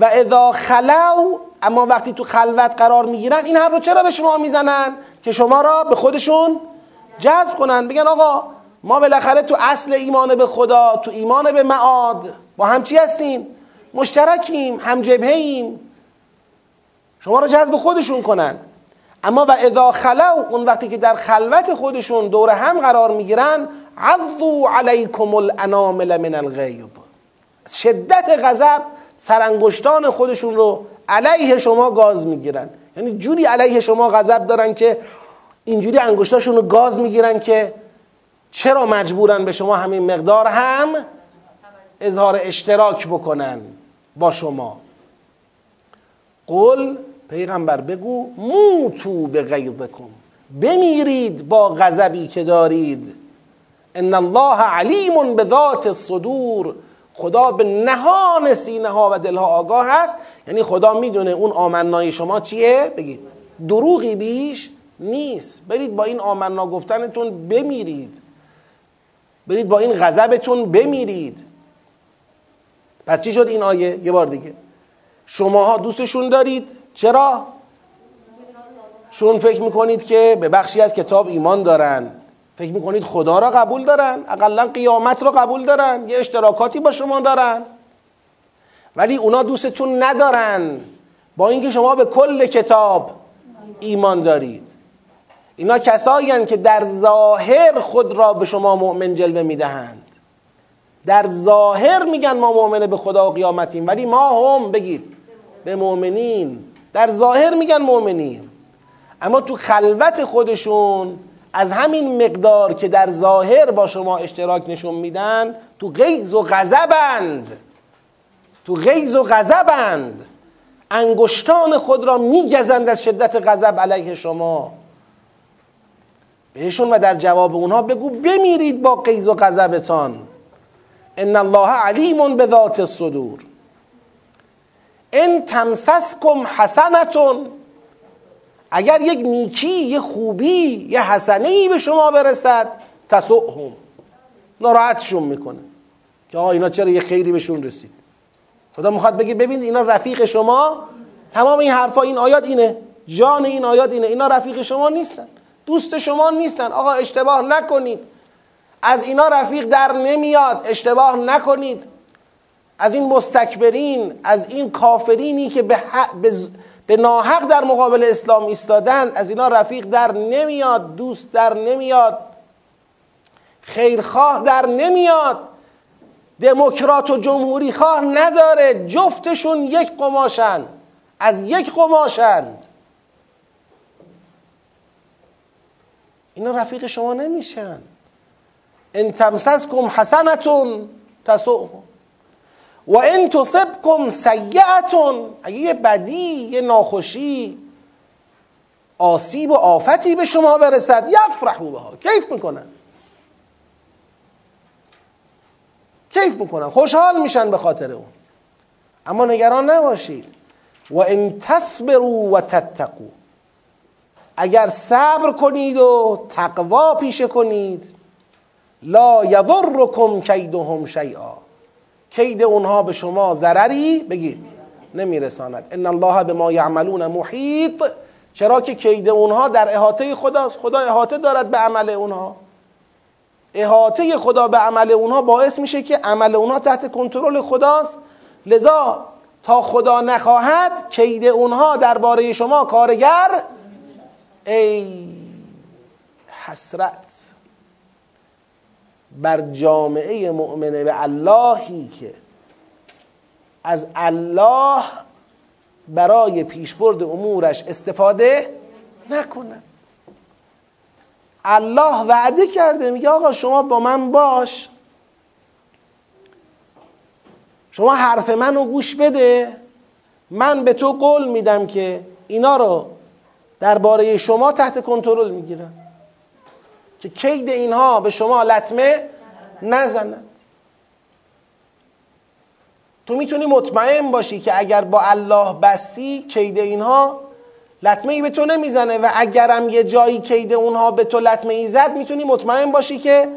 و اذا خلو اما وقتی تو خلوت قرار می‌گیرن این حرف رو چرا به شما می‌زنن؟ که شما را به خودشون جذب کنن. بگن آقا ما بالاخره تو اصل ایمان به خدا تو ایمان به معاد با هم چی هستیم؟ مشترکیم هم جبهه ایم شما را جذب خودشون کنن. اما و اذا خلو اون وقتی که در خلوت خودشون دور هم قرار می‌گیرن عضو علیکم الانامل من الغیظ شدت غضب سرانگشتان خودشون رو علیه شما گاز می‌گیرن. یعنی جوری علیه شما غضب دارن که اینجوری انگشتاشون رو گاز می‌گیرن که چرا مجبورن به شما همین مقدار هم اظهار اشتراک بکنن با شما؟ قل پیغمبر بگو موتو به غیظکم. بمیرید با غضبی که دارید. ان الله علیم به ذات الصدور. خدا به نهان سینه ها و دلها آگاه هست یعنی خدا می‌دونه اون آمنای شما چیه؟ بگید. دروغی بیش نیست. برید با این آمنا گفتنتون بمیرید. برید با این غضبتون بمیرید. پس چی شد این آیه؟ یه بار دیگه. شماها دوستشون دارید. چرا؟ چون فکر می‌کنید که به بخشی از کتاب ایمان دارن. فکر می‌کنید خدا را قبول دارن. اقلا قیامت را قبول دارن. یه اشتراکاتی با شما دارن. ولی اونا دوستتون ندارن. با اینکه شما به کل کتاب ایمان دارید. اینا کسایی که در ظاهر خود را به شما مؤمن جلوه می‌دهند. در ظاهر میگن ما مؤمن به خدا و قیامتیم ولی ما هم بگید به مؤمنین. در ظاهر میگن مؤمنین اما تو خلوت خودشون از همین مقدار که در ظاهر با شما اشتراک نشون میدن تو غیظ و غضبند. تو غیظ و غضبند. انگشتان خود را میگزند از شدت غضب علیه شما. بهشون و در جواب اونها بگو بمیرید با غیظ و غضبتان. ان الله علیم به ذات الصدور. ان تمسسکم حسنتون. اگر یک نیکی یه خوبی یه حسنه ای به شما برسد تسؤهم. ناراحتشون می‌کنه. که آقا اینا چرا یه خیری بهشون رسید؟ خدا می‌خواد بگه ببین اینا رفیق شما. تمام این حرفا این آیات اینه. جان این آیات اینه. اینا رفیق شما نیستن. دوست شما نیستن. آقا اشتباه نکنید. از اینا رفیق در نمیاد. اشتباه نکنید. از این مستکبرین از این کافرینی که به, به ناحق در مقابل اسلام ایستادن از اینا رفیق در نمیاد دوست در نمیاد خیرخواه در نمیاد. دموکرات و جمهوری خواه نداره. جفتشون یک قماشن. از یک قماشند. اینا رفیق شما نمیشن. ان تمسسکم حسنتون تسوهم و ان تصبکم سیعتون اگه یه بدی یه ناخوشی آسیب و آفتی به شما برسد یفرحو بها. کیف می‌کنن. کیف می‌کنن. خوشحال میشن به خاطر اون. اما نگران نباشید. و ان تصبروا و تتقوا. اگر صبر کنید و تقوا پیشه کنید لا یضرکم کیدهم شیئا. کید اونها به شما ضرری بگید نمیرساند. ان الله به ما یعملون محیط. چرا که کید اونها در احاطه خداست؟ خدا احاطه دارد به عمل اونها. احاطه خدا به عمل اونها باعث میشه که عمل اونها تحت کنترل خداست. لذا تا خدا نخواهد کید اونها درباره شما کارگر ای حسرت بر جامعه مؤمنه به اللهی که از الله برای پیشبرد امورش استفاده نکنه. الله وعده کرده میگه آقا شما با من باش. شما حرف منو گوش بده. من به تو قول میدم که اینا رو درباره شما تحت کنترل می‌گیرم که کید اینها به شما لطمه نزند. تو می‌تونی مطمئن باشی که اگر با الله بستی کید اینها لطمه ای به تو نمی‌زنه و اگرم یه جایی کید اونها به تو لطمه ای زد می‌تونی مطمئن باشی که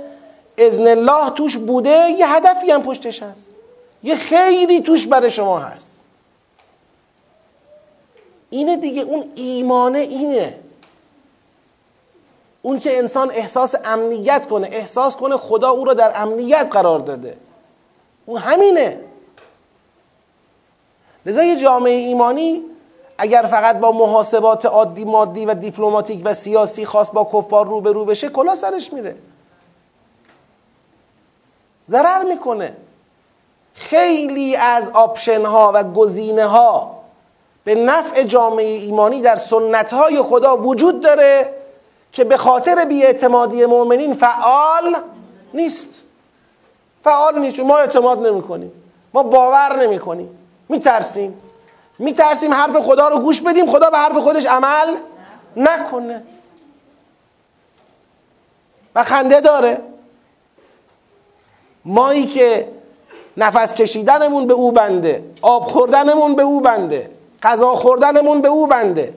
ازن الله توش بوده یه هدفی هم پشتش هست. یه خیری توش برای شما هست. اینه دیگه اون ایمانه اینه. اون که انسان احساس امنیت کنه احساس کنه خدا او رو در امنیت قرار داده. او همینه. لذا یه جامعه ایمانی اگر فقط با محاسبات عادی مادی و دیپلماتیک و سیاسی خاص با کفار روبرو بشه کلا سرش میره. ضرر می‌کنه. خیلی از option ها و گزینه ها به نفع جامعه ایمانی در سنت های خدا وجود داره که به خاطر بیاعتمادی مؤمنین فعال نیست. فعال نیست ما اعتماد نمی کنیم ما باور نمی کنیم می ترسیم می ترسیم حرف خدا رو گوش بدیم خدا به حرف خودش عمل نکنه. و خنده داره. مایی که نفس کشیدنمون به او بنده آب خوردنمون به او بنده. غذا خوردنمون به او بنده.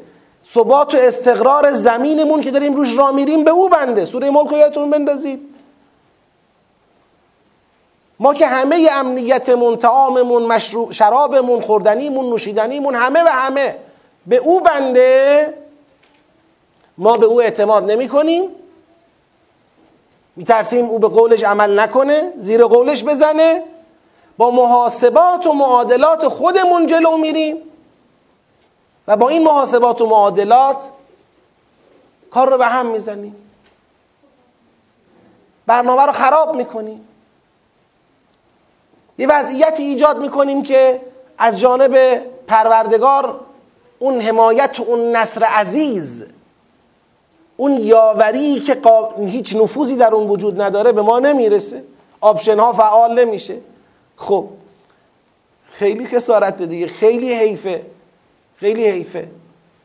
ثبات و استقرار زمینمون که داریم روش را میریم به او بنده. سوره ملک یادتون بندازید. ما که همه امنیتمون تعاممون مشروب شرابمون خوردنیمون نوشیدنیمون همه و همه به او بنده. ما به او اعتماد نمی کنیم. میترسیم او به قولش عمل نکنه زیر قولش بزنه. با محاسبات و معادلات خودمون جلو میریم. و با این محاسبات و معادلات کار رو به هم می‌زنیم. برنامه رو خراب می‌کنیم. یه وضعیتی ایجاد می‌کنیم که از جانب پروردگار اون حمایت و اون نصر عزیز اون یاوری که هیچ نفوذی در اون وجود نداره به ما نمی‌رسه. option ها فعال نمیشه. خب خیلی خسارت دیگه خیلی حیفه. خیلی حیفه.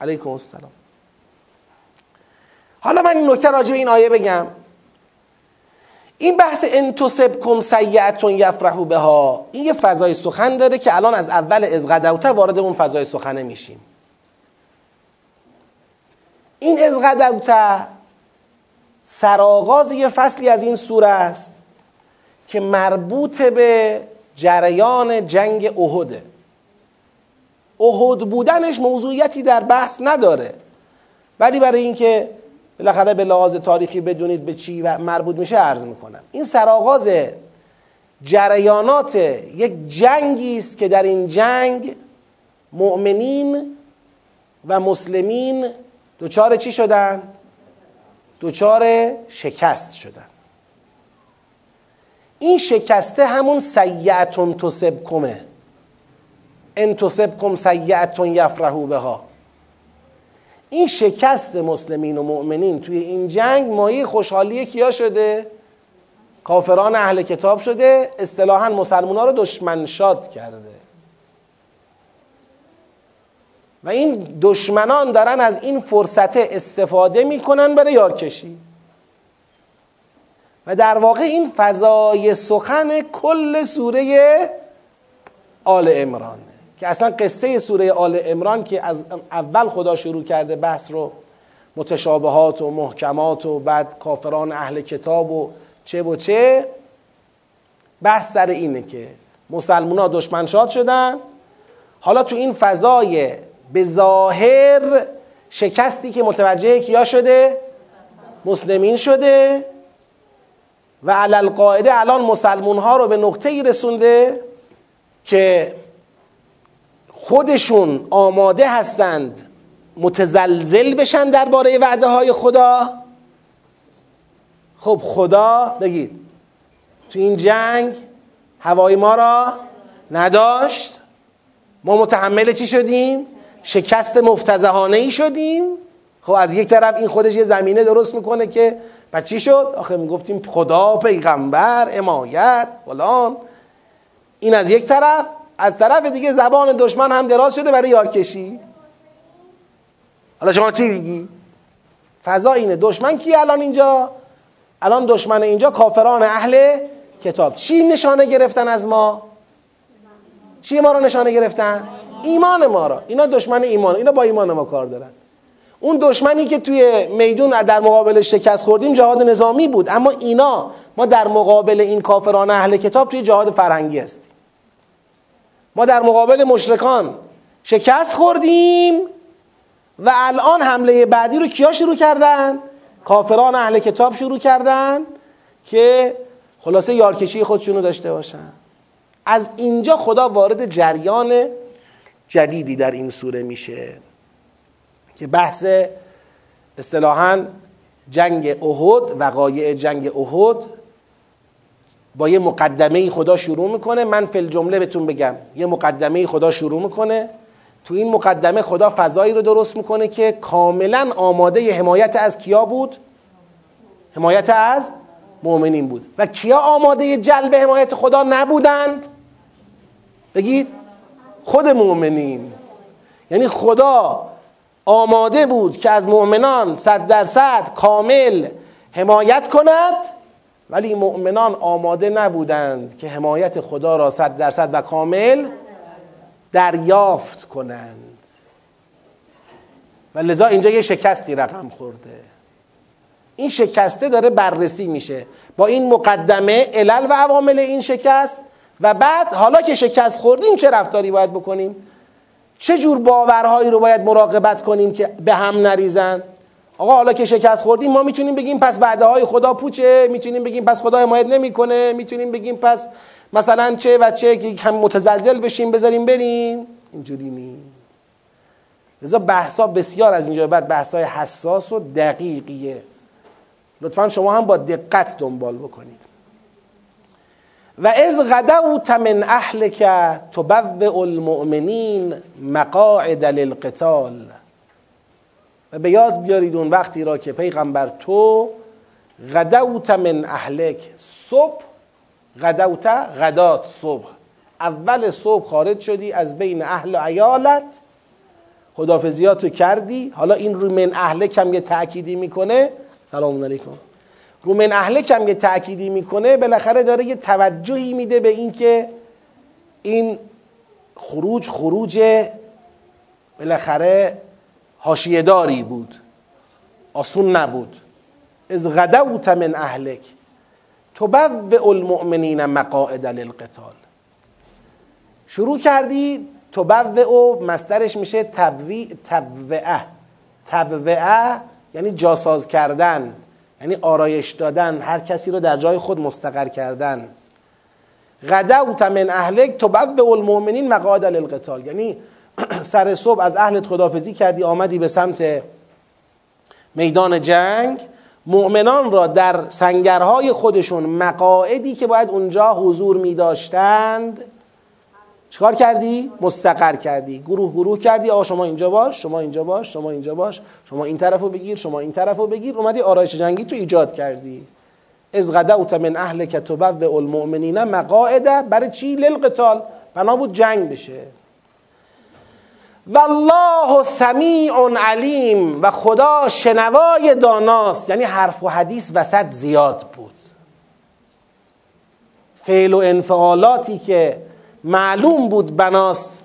علیکم السلام. حالا من این نکته راجع به این آیه بگم. این بحث إن تصبكم سيئة يفرحوا بها. این یه فضای سخن داره که الان از اول إذ غدوت وارد اون فضای سخنه میشیم. این از غدوته سرآغاز یه فصلی از این سوره است که مربوط به جریان جنگ احده. احد بودنش موضوعیتی در بحث نداره. ولی برای اینکه بالاخره به لحاظ تاریخی بدونید به چی مربوط میشه عرض می‌کنم. این سرآغاز جریانات یک جنگی است که در این جنگ مؤمنین و مسلمین دوچار چی شدن؟ دوچار شکست شدن. این شکسته همون سیعتون تصبکمه ان تصبکم سیعتون یفرحو بها. این شکست مسلمین و مؤمنین توی این جنگ مایه خوشحالی کیا شده؟ کافران اهل کتاب شده اصطلاحا مسلمان ها رو دشمنشاد کرده. و این دشمنان دارن از این فرصت استفاده می‌کنن برای یارکشی. و در واقع این فضای سخن کل سوره آل امران که اصلا قصه سوره آل امران که از اول خدا شروع کرده بحث رو متشابهات و محکمات و بعد کافران اهل کتاب و چه و چه بحث سر اینه که مسلمان ها دشمن شاد شدن. حالا تو این فضای به ظاهر شکستی که متوجه کیا شده؟ مسلمین شده. و علل قاعده الان مسلمون ها رو به نقطه ای رسونده که خودشون آماده هستند متزلزل بشن درباره وعده های خدا؟ خب خدا بگید تو این جنگ هوای ما را نداشت؟ ما متحمل چی شدیم؟ شکست مفتزهانه ای شدیم؟ خب از یک طرف این خودش یه زمینه درست می‌کنه که پس چی شد؟ آخه می‌گفتیم خدا پیغمبر امایت فلان. این از یک طرف. از طرف دیگه زبان دشمن هم دراز شده برای یارکشی حالا شما چی میگی؟ فضا اینه. دشمن کی الان اینجا؟ الان دشمن اینجا کافران اهل کتاب. چی نشانه گرفتن از ما؟ چی ما رو نشانه گرفتن؟ ایمان ما را اینا دشمن ایمان. اینا با ایمان ما کار دارن. اون دشمنی که توی میدون در مقابل شکست خوردیم جهاد نظامی بود. اما اینا ما در مقابل این کافران اهل کتاب توی جهاد فرهنگی هستیم. ما در مقابل مشرکان شکست خوردیم و الان حمله بعدی رو کیا شروع کردن؟ کافران اهل کتاب شروع کردن که خلاصه یارکشی خودشونو داشته باشن از اینجا خدا وارد جریان جدیدی در این سوره میشه که بحث اصطلاحا جنگ احد وقایع جنگ احد با یه مقدمه خدا شروع می‌کنه. من فل جمله بهتون بگم. یه مقدمه خدا شروع می‌کنه. تو این مقدمه خدا فضایی رو درست می‌کنه که کاملا آماده حمایت از کیا بود؟ حمایت از مؤمنین بود. و کیا آماده جلب حمایت خدا نبودند؟ بگید. خود مؤمنین. یعنی خدا آماده بود که از مؤمنان صد درصد کامل حمایت کند. ولی مؤمنان آماده نبودند که حمایت خدا را صد درصد و کامل دریافت کنند. و لذا اینجا یه شکستی رقم خورده. این شکسته داره بررسی میشه. با این مقدمه علل و عوامل این شکست و بعد حالا که شکست خوردیم چه رفتاری باید بکنیم؟ چه جور باورهایی رو باید مراقبت کنیم که به هم نریزن؟ آقا حالا که شکست خوردیم ما می‌تونیم بگیم پس وعده های خدا پوچه می‌تونیم بگیم پس خدا حمایت نمی‌کنه می‌تونیم بگیم پس مثلا چه و چه که هم متزلزل بشیم بذاریم بریم. اینجوری نیست. لذا بحثا بسیار از اینجا بعد بحثای حساس و دقیقیه. لطفا شما هم با دقت دنبال بکنید. و از غدوت من اهلک تبوع المؤمنین مقاعد للقتال. و به یاد بیارید اون وقتی را که پیغمبر تو غدوت من اهلک صبح غدوت غدات صبح. اول صبح خارج شدی از بین اهل و عیالت خدافزیاتو کردی. حالا این رو من اهلک هم یه تأکیدی می‌کنه. سلام علیکم. رو من اهلک هم یه تأکیدی می‌کنه بالاخره داره یه توجهی میده به اینکه این خروج خروج بالاخره حاشیه داری بود. آسون نبود. از غدوت من اهلک. تبوع المؤمنین مقاعد للقتال. شروع کردی تبوع مسترش میشه تبویع تبوعه. تبوعه یعنی جاساز کردن یعنی آرایش دادن هر کسی رو در جای خود مستقر کردن. غدوت من اهلک تبوع المؤمنین مقاعد للقتال. یعنی سر صبح از اهلت خدافزی کردی آمدی به سمت میدان جنگ. مؤمنان را در سنگرهای خودشون مقاعدی که باید اونجا حضور می داشتند چیکار کردی؟ مستقر کردی. گروه گروه کردی. آقا شما اینجا باش شما اینجا باش شما اینجا باش شما این طرفو بگیر شما این طرفو بگیر. اومدی آرایش جنگی تو ایجاد کردی. از غدوت من اهل که تبوع المؤمنین مقاعده. برای چی؟ للقتال. بنا بود جنگ بشه. والله سمیع علیم و خدا شنوای داناست. یعنی حرف و حدیث وسط زیاد بود. فعل و انفعالاتی که معلوم بود بناست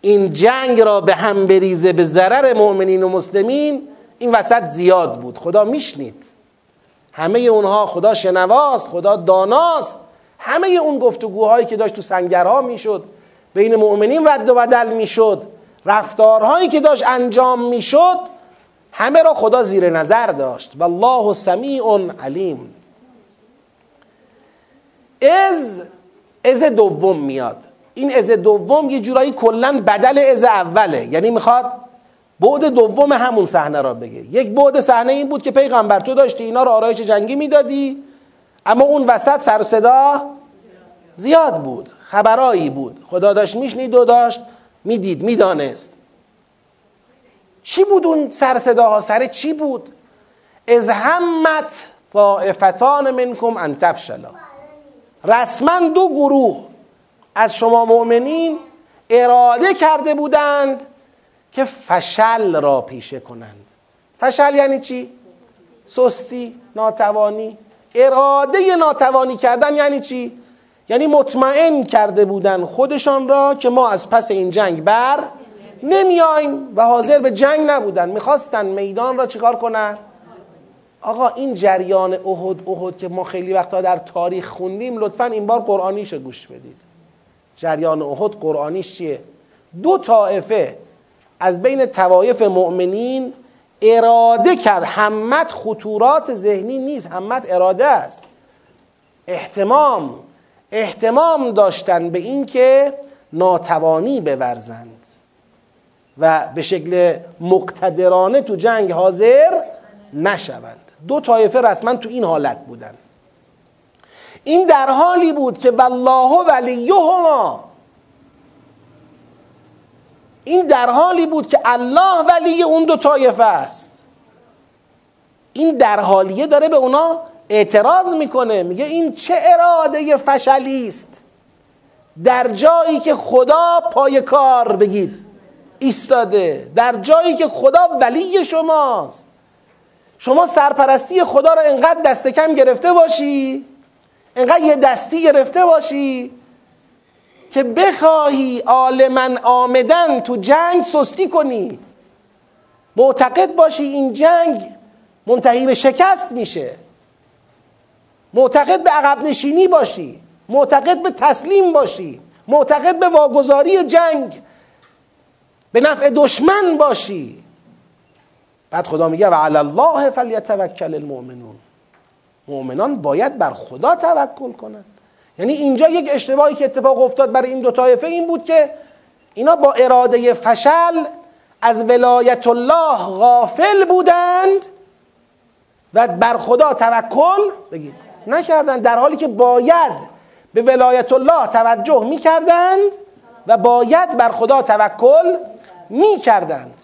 این جنگ را به هم بریزه به ضرر مؤمنین و مسلمین این وسط زیاد بود. خدا میشنید. همه اونها خدا شنواست خدا داناست. همه اون گفتگوهایی که داشت تو سنگرها می‌شد بین مؤمنین رد و بدل می‌شد. رفتارهایی که داشت انجام می‌شد همه را خدا زیر نظر داشت. والله سمیع علیم. از از دوم میاد. این از دوم یه جورایی کلا بدل از اوله. یعنی می‌خواد بعد دوم همون صحنه را بگه. یک بعد صحنه این بود که پیغمبر تو داشتی اینا رو آرایش جنگی می‌دادی اما اون وسط سر صدا زیاد بود خبرایی بود. خدا داشت میشنید و داشت می‌دید می‌دانست. چی بود اون سر صداها؟ سر چی بود؟ از همت طائفتان منکم ان تفشلا. رسما دو گروه از شما مؤمنین اراده کرده بودند که فشل را پیشه کنند. فشل یعنی چی؟ سستی، ناتوانی. اراده ناتوانی کردن یعنی چی؟ یعنی مطمئن کرده بودن خودشان را که ما از پس این جنگ بر نمیایم و حاضر به جنگ نبودن. می‌خواستن میدان را چیکار کنن؟ آقا این جریان احد احد که ما خیلی وقتا در تاریخ خوندیم لطفا این بار قرآنیش رو گوش بدید. جریان احد قرآنیش چیه؟ دو طائفه از بین توایف مؤمنین اراده کرد. همت خطورات ذهنی نیست همت اراده است. احتمام احتمام داشتن به اینکه ناتوانی بورزند و به شکل مقتدرانه تو جنگ حاضر نشوند. دو طایفه رسما تو این حالت بودن. این در حالی بود که والله ولیهما. این در حالی بود که الله ولی اون دو طایفه است. این در حالیه داره به اونا اعتراض می‌کنه میگه این چه اراده فشلی است در جایی که خدا پای کار بگید ایستاده. در جایی که خدا ولی شماست. شما سرپرستی خدا را انقدر دست کم گرفته باشی انقدر یه دستی گرفته باشی که بخواهی عالما آمدن تو جنگ سستی کنی. معتقد باشی این جنگ منتهی به شکست میشه. معتقد به عقب نشینی باشی. معتقد به تسلیم باشی. معتقد به واگذاری جنگ. به نفع دشمن باشی. بعد خدا میگه و علی الله فلیتوکل المؤمنون. مؤمنان باید بر خدا توکل کنند. یعنی اینجا یک اشتباهی که اتفاق افتاد برای این دو طایفه این بود که اینا با اراده فشل از ولایت الله غافل بودند و بر خدا توکل بگید. نکردند. در حالی که باید به ولایت الله توجه می‌کردند و باید بر خدا توکل می‌کردند.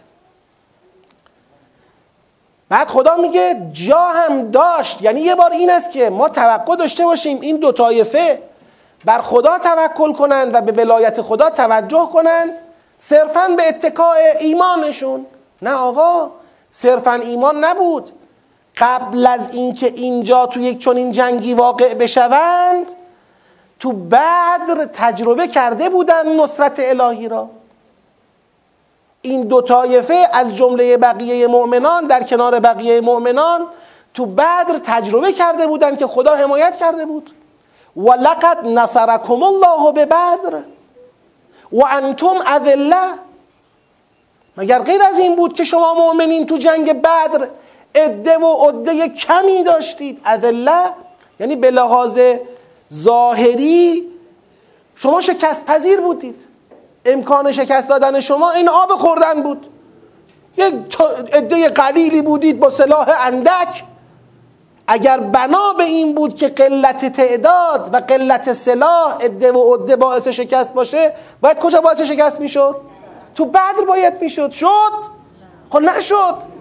بعد خدا میگه جا هم داشت. یعنی یه بار این است که ما توقع داشته باشیم. این دو طایفه بر خدا توکل کنند و به ولایت خدا توجه کنند. صرفا به اتکاع ایمانشون. نه آقا صرفا ایمان نبود. قبل از اینکه اینجا تو یک چنین جنگی واقع بشوند تو بدر تجربه کرده بودن نصرت الهی را. این دو طایفه از جمله بقیه مؤمنان در کنار بقیه مؤمنان تو بدر تجربه کرده بودن که خدا حمایت کرده بود. و لقد نصرکم الله به بدر و انتم اذله. مگر غیر از این بود که شما مؤمنین تو جنگ بدر عده و عده کمی داشتید. اذله یعنی به لحاظ ظاهری شما شکست پذیر بودید. امکان شکست دادن شما این آب خوردن بود. یک عده قلیلی بودید با سلاح اندک. اگر بنا به این بود که قلت تعداد و قلت سلاح عده و عده باعث شکست باشه باید کجا باعث شکست می‌شد؟ تو بدر باید می‌شد. شد؟ خب نشد.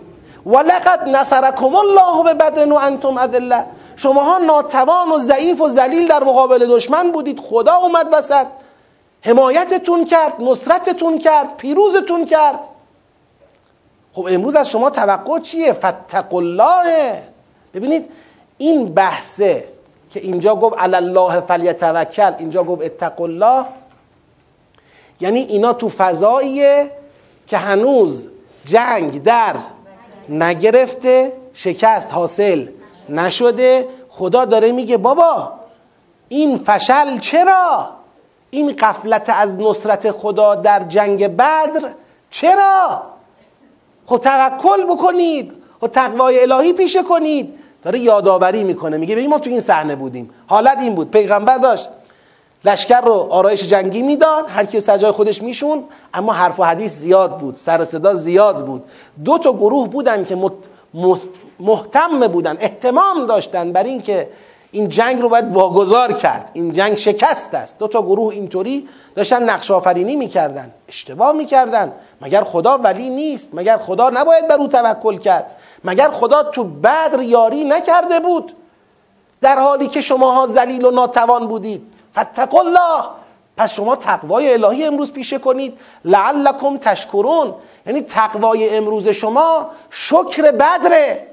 ولقد نصرکم الله به بدر و انتم اذله. شماها ناتوان و ضعیف و ذلیل در مقابل دشمن بودید. خدا اومد وسط. حمایتتون کرد نصرتتون کرد پیروزتون کرد. خب امروز از شما توقع چیه؟ فتق الله. ببینید این بحثه که اینجا گفت علی الله فلیتوکل اینجا گفت اتق الله. یعنی اینا تو فضاییه که هنوز جنگ در نگرفته شکست حاصل نشده. خدا داره میگه بابا این فشل چرا؟ این قفلت از نصرت خدا در جنگ بدر چرا؟ خب توکل بکنید و تقوای الهی پیشه کنید. داره یادآوری می‌کنه میگه ببین ما تو این صحنه بودیم حالت این بود پیغمبر داشت لشکر رو آرایش جنگی می‌داد هر کی سر جای خودش میشون اما حرف و حدیث زیاد بود سر صدا زیاد بود. دو تا گروه بودن که محتم بودن احتمام داشتن بر اینکه این جنگ رو باید واگذار کرد. این جنگ شکست است. دو تا گروه اینطوری داشتن نقش آفرینی می‌کردن اشتباه می‌کردن. مگر خدا ولی نیست؟ مگر خدا نباید بر او توکل کرد؟ مگر خدا تو بدر یاری نکرده بود؟ در حالی که شماها ذلیل و ناتوان بودید. فتق الله. پس شما تقوای الهی امروز پیشه کنید. لعلکم تشکرون. یعنی تقوای امروز شما شکر بدره.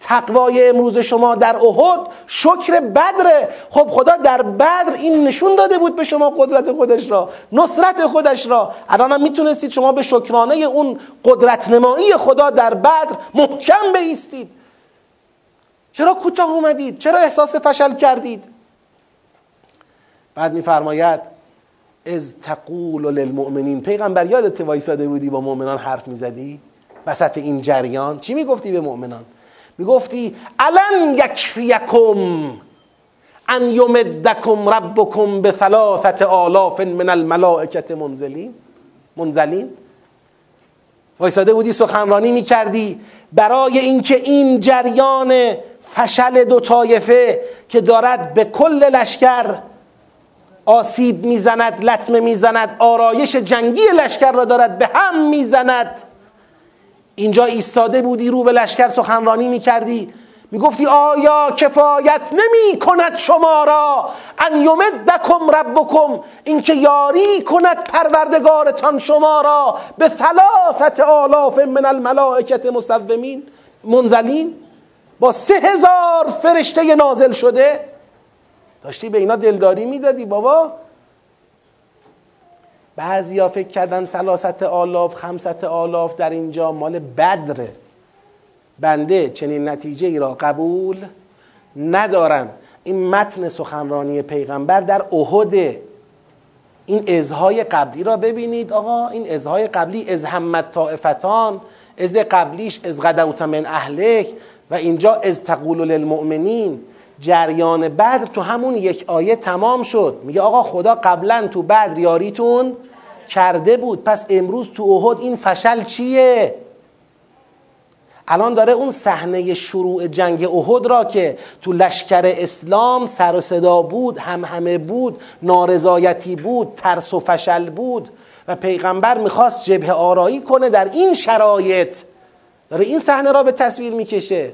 تقوای امروز شما در احد شکر بدره. خب خدا در بدر این نشون داده بود به شما قدرت خودش را نصرت خودش را. الان هم می‌تونستید شما به شکرانه اون قدرت نمایی خدا در بدر محکم بیستید. چرا کوتاه اومدید؟ چرا احساس فشل کردید؟ بعد میفرماید از تقول للمؤمنین. پیغمبر یادت وایساده بودی با مؤمنان حرف می‌زدی؟ وسط این جریان چی می‌گفتی به مؤمنان؟ می‌گفتی الان یکفیکم ان یمدکم ربکم به ثلاثت آلاف من الملائکت منزلین. منزلین؟ وایساده بودی سخنرانی می‌کردی برای اینکه این جریان فشل دو طایفه که دارد به کل لشکر آسیب می‌زند لطمه می‌زند آرایش جنگی لشکر را دارد به هم می‌زند. اینجا ایستاده بودی رو به لشکر سخنرانی می‌کردی. می‌گفتی آیا کفایت نمی کند شما را؟ ان یمدکم ربکم اینکه یاری کند پروردگارتان شما را. به ثلاثت آلاف من الملائکت مصومین منزلین با سه هزار فرشته نازل شده. داشتی به اینا دلداری می‌دادی بابا. بعضیا فکر کردن سلاست آلاف خمست آلاف در اینجا مال بدره. بنده چنین نتیجه ای را قبول ندارم. این متن سخنرانی پیغمبر در احده این ازهای قبلی را ببینید آقا. این ازهای قبلی از همت طائفتان از قبلیش از غدوت من اهلک و اینجا از تقول للمؤمنین. جریان بدر تو همون یک آیه تمام شد. میگه آقا خدا قبلا تو بدر یاریتون کرده بود. پس امروز تو احد این فشل چیه؟ الان داره اون صحنه شروع جنگ احد را که تو لشکر اسلام سر و صدا بود هم همه بود نارضایتی بود ترس و فشل بود و پیغمبر می‌خواست جبه آرایی کنه در این شرایط. داره این صحنه را به تصویر می‌کشه.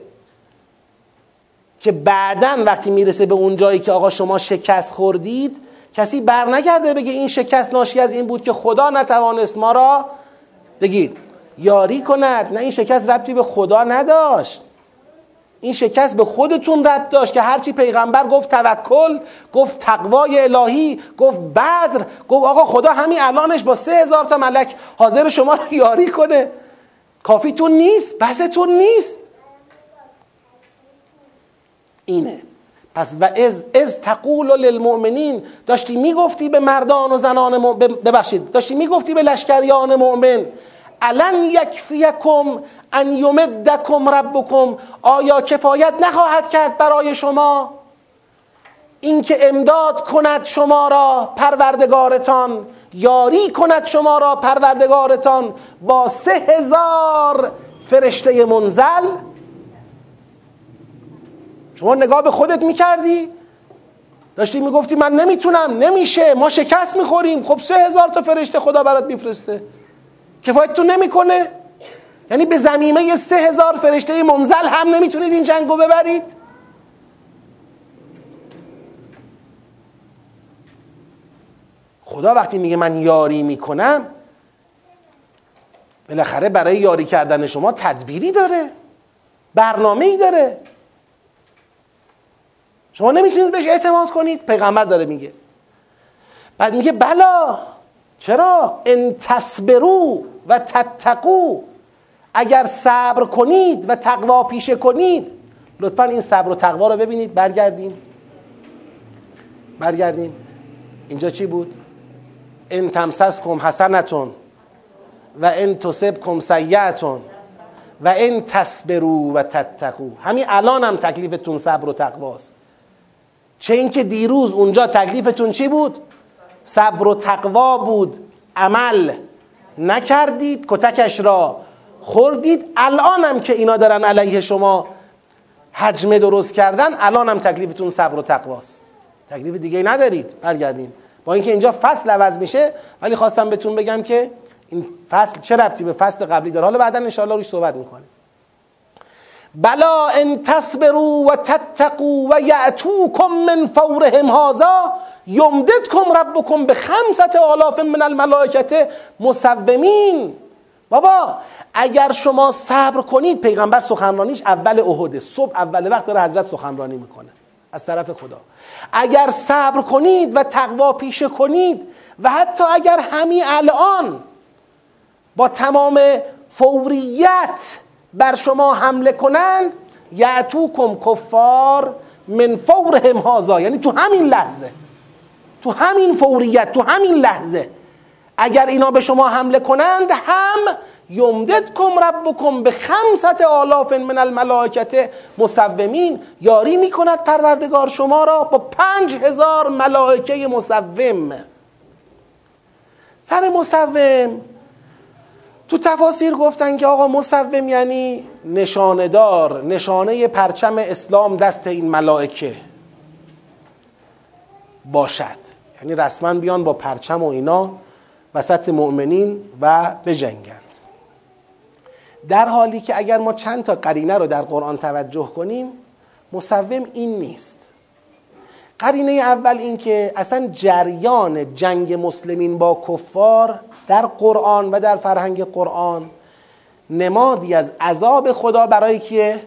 که بعدا وقتی می‌رسه به اون جایی که آقا شما شکست خوردید کسی بر نگرده بگه این شکست ناشی از این بود که خدا نتوانست ما را بگید یاری کند نه این شکست ربطی به خدا نداشت. این شکست به خودتون ربط داشت که هرچی پیغمبر گفت توکل گفت تقوای الهی گفت بدر گفت آقا خدا همین الانش با سه هزار تا ملک حاضر شما رو یاری کنه. کافیتون نیست بستون نیست. اینه. پس و از, از تقول للمؤمنین داشتی می‌گفتی به مردان و زنان ببخشید داشتی می‌گفتی به لشکریان مؤمن الان یکفیکم ان یمدکم ربکم آیا کفایت نخواهد کرد برای شما؟ اینکه امداد کند شما را پروردگارتان یاری کند شما را پروردگارتان با سه هزار فرشته منزل شما نگاه به خودت می‌کردی؟ داشتی می‌گفتی من نمی‌تونم نمیشه ما شکست می‌خوریم. خب سه هزار تا فرشته خدا برات میفرسته. کفایتتون نمی‌کنه؟ یعنی به زمیمه سه هزار فرشته منزل هم نمی‌تونید این جنگو ببرید؟ خدا وقتی میگه من یاری می‌کنم بالاخره برای یاری کردن شما تدبیری داره برنامه ای داره. شما نمی‌تونید بهش اعتماد کنید. پیغمبر داره میگه. بعد میگه بلا. چرا؟ ان تصبرو و تتقو اگر صبر کنید و تقوا پیشه کنید. لطفا این صبر و تقوا رو ببینید. برگردیم. برگردیم. اینجا چی بود؟ ان تمسسکم حسنتون و ان تصبکم سیعتون و ان تصبرو و تتقو همین الان هم تکلیفتون صبر و تقواست. چه اینکه دیروز اونجا تکلیفتون چی بود؟ صبر و تقوا بود. عمل نکردید کتکش را خوردید. الان هم که اینا دارن علیه شما حجمه درست کردن الان هم تکلیفتون صبر و تقواست تکلیف دیگه ندارید. برگردیم با اینکه اینجا فصل عوض میشه ولی خواستم بهتون بگم که این فصل چه ربطی به فصل قبلی داره؟ حالا بعدا انشاءالله روش صحبت می‌کنیم. بلا ان تصبروا و تتقوا و یعتوکم من فورهم هذا یمددکم ربکم به خمسة آلاف من الملائکت مسومین. بابا اگر شما صبر کنید پیغمبر سخنرانیش اول احده صبح اول وقت داره حضرت سخنرانی می‌کنه از طرف خدا. اگر صبر کنید و تقوا پیشه کنید و حتی اگر همین الان با تمام فوریت بر شما حمله کنند يأتوكم کفار من فورهم هذا یعنی تو همین لحظه تو همین فوریت تو همین لحظه. اگر اینا به شما حمله کنند هم يمددكم ربكم بخمسة آلاف من الملائكة مسومين. یاری می‌کند پروردگار شما را با پنج هزار ملائکه مسوم. سر مسوم. تو تفاسیر گفتن که آقا مسوم یعنی نشاندار نشانه پرچم اسلام دست این ملائکه. باشد. یعنی رسما بیان با پرچم و اینا وسط مؤمنین و بجنگند. در حالی که اگر ما چند تا قرینه رو در قرآن توجه کنیم مسوم این نیست. قرینه اول این که اصلا جریان جنگ مسلمین با کفار در قرآن و در فرهنگ قرآن نمادی از عذاب خدا برای کیه؟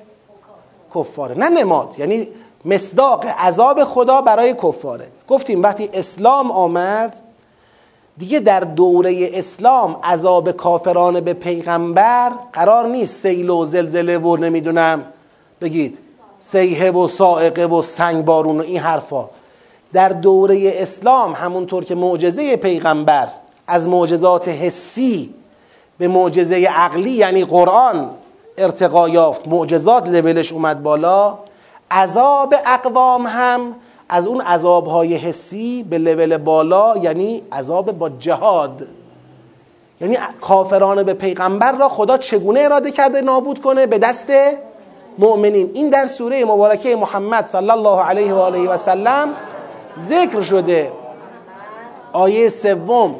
کفاره. نه نماد یعنی مصداق عذاب خدا برای کفاره. گفتیم وقتی اسلام آمد دیگه در دوره اسلام عذاب کافران به پیغمبر قرار نیست سیل و زلزله و نمی‌دونم بگید سیحه و سائقه و سنگ بارون و این حرفا. در دوره اسلام همونطور که معجزه پیغمبر از معجزات حسی به معجزه عقلی یعنی قرآن ارتقا یافت. معجزات لولش اومد بالا. عذاب اقوام هم از اون عذابهای حسی به لول بالا یعنی عذاب با جهاد. یعنی کافران به پیغمبر را خدا چگونه اراده کرده نابود کنه به دست مؤمنین؟ این در سوره مبارکه محمد صلی الله علیه و آله و سلم ذکر شده. آیه سوم.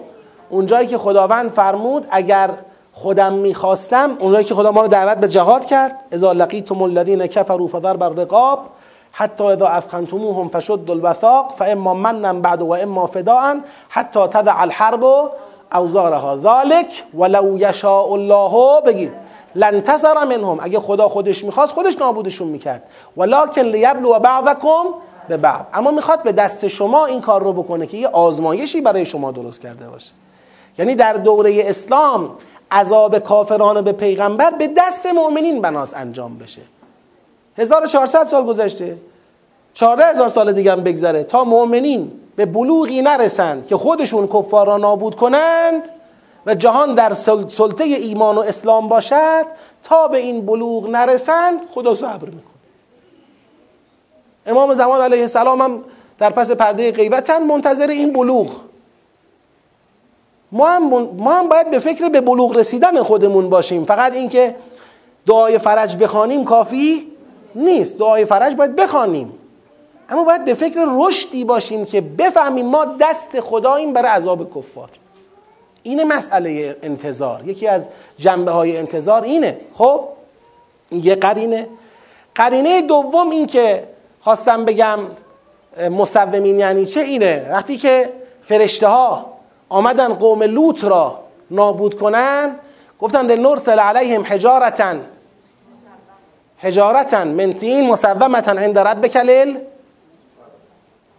اونجایی که خداوند فرمود اگر خودم می‌خواستم اونجایی که خدا ما رو دعوت به جهاد کرد اذا لقیتم الذین کفروا فضرب الرقاب حتی اذا اثخنتموهم فشد الوثاق فاما منا بعد و اما فداء حتی تدع الحرب اوزارها. ذلك ولو یشاء الله بگید. لنتصر منهم. اگه خدا خودش می‌خواست خودش نابودشون می‌کرد. ولکن لیبلو بعضکم به بعض. اما می‌خواد به دست شما این کار رو بکنه که یه آزمایشی برای شما درست کرده باشه. یعنی در دوره اسلام عذاب کافران به پیغمبر به دست مؤمنین بناس انجام بشه. 1400 سال گذشته. چهارده هزار سال دیگه هم بگذره تا مؤمنین به بلوغی نرسند که خودشون کفار را نابود کنند و جهان در سلطه ایمان و اسلام باشد. تا به این بلوغ نرسند خدا صبر می‌کنه. امام زمان علیه السلام هم در پس پرده غیبتن منتظر این بلوغ. ما هم, ما هم باید به فکر به بلوغ رسیدن خودمون باشیم. فقط اینکه دعای فرج بخوانیم کافی نیست. دعای فرج باید بخوانیم. اما باید به فکر رشدی باشیم که بفهمیم ما دست خداییم برای عذاب کفار. اینه مسئله انتظار. یکی از جنبه های انتظار اینه. خب؟ یه قرینه. قرینه دوم این که خواستم بگم مصومین یعنی چه اینه؟ وقتی که فرشته ها آمدن قوم لوط را نابود کنن گفتن لنرسل علیهم حجارتن. حجارتن. منتین مسومتن عند ربک لیل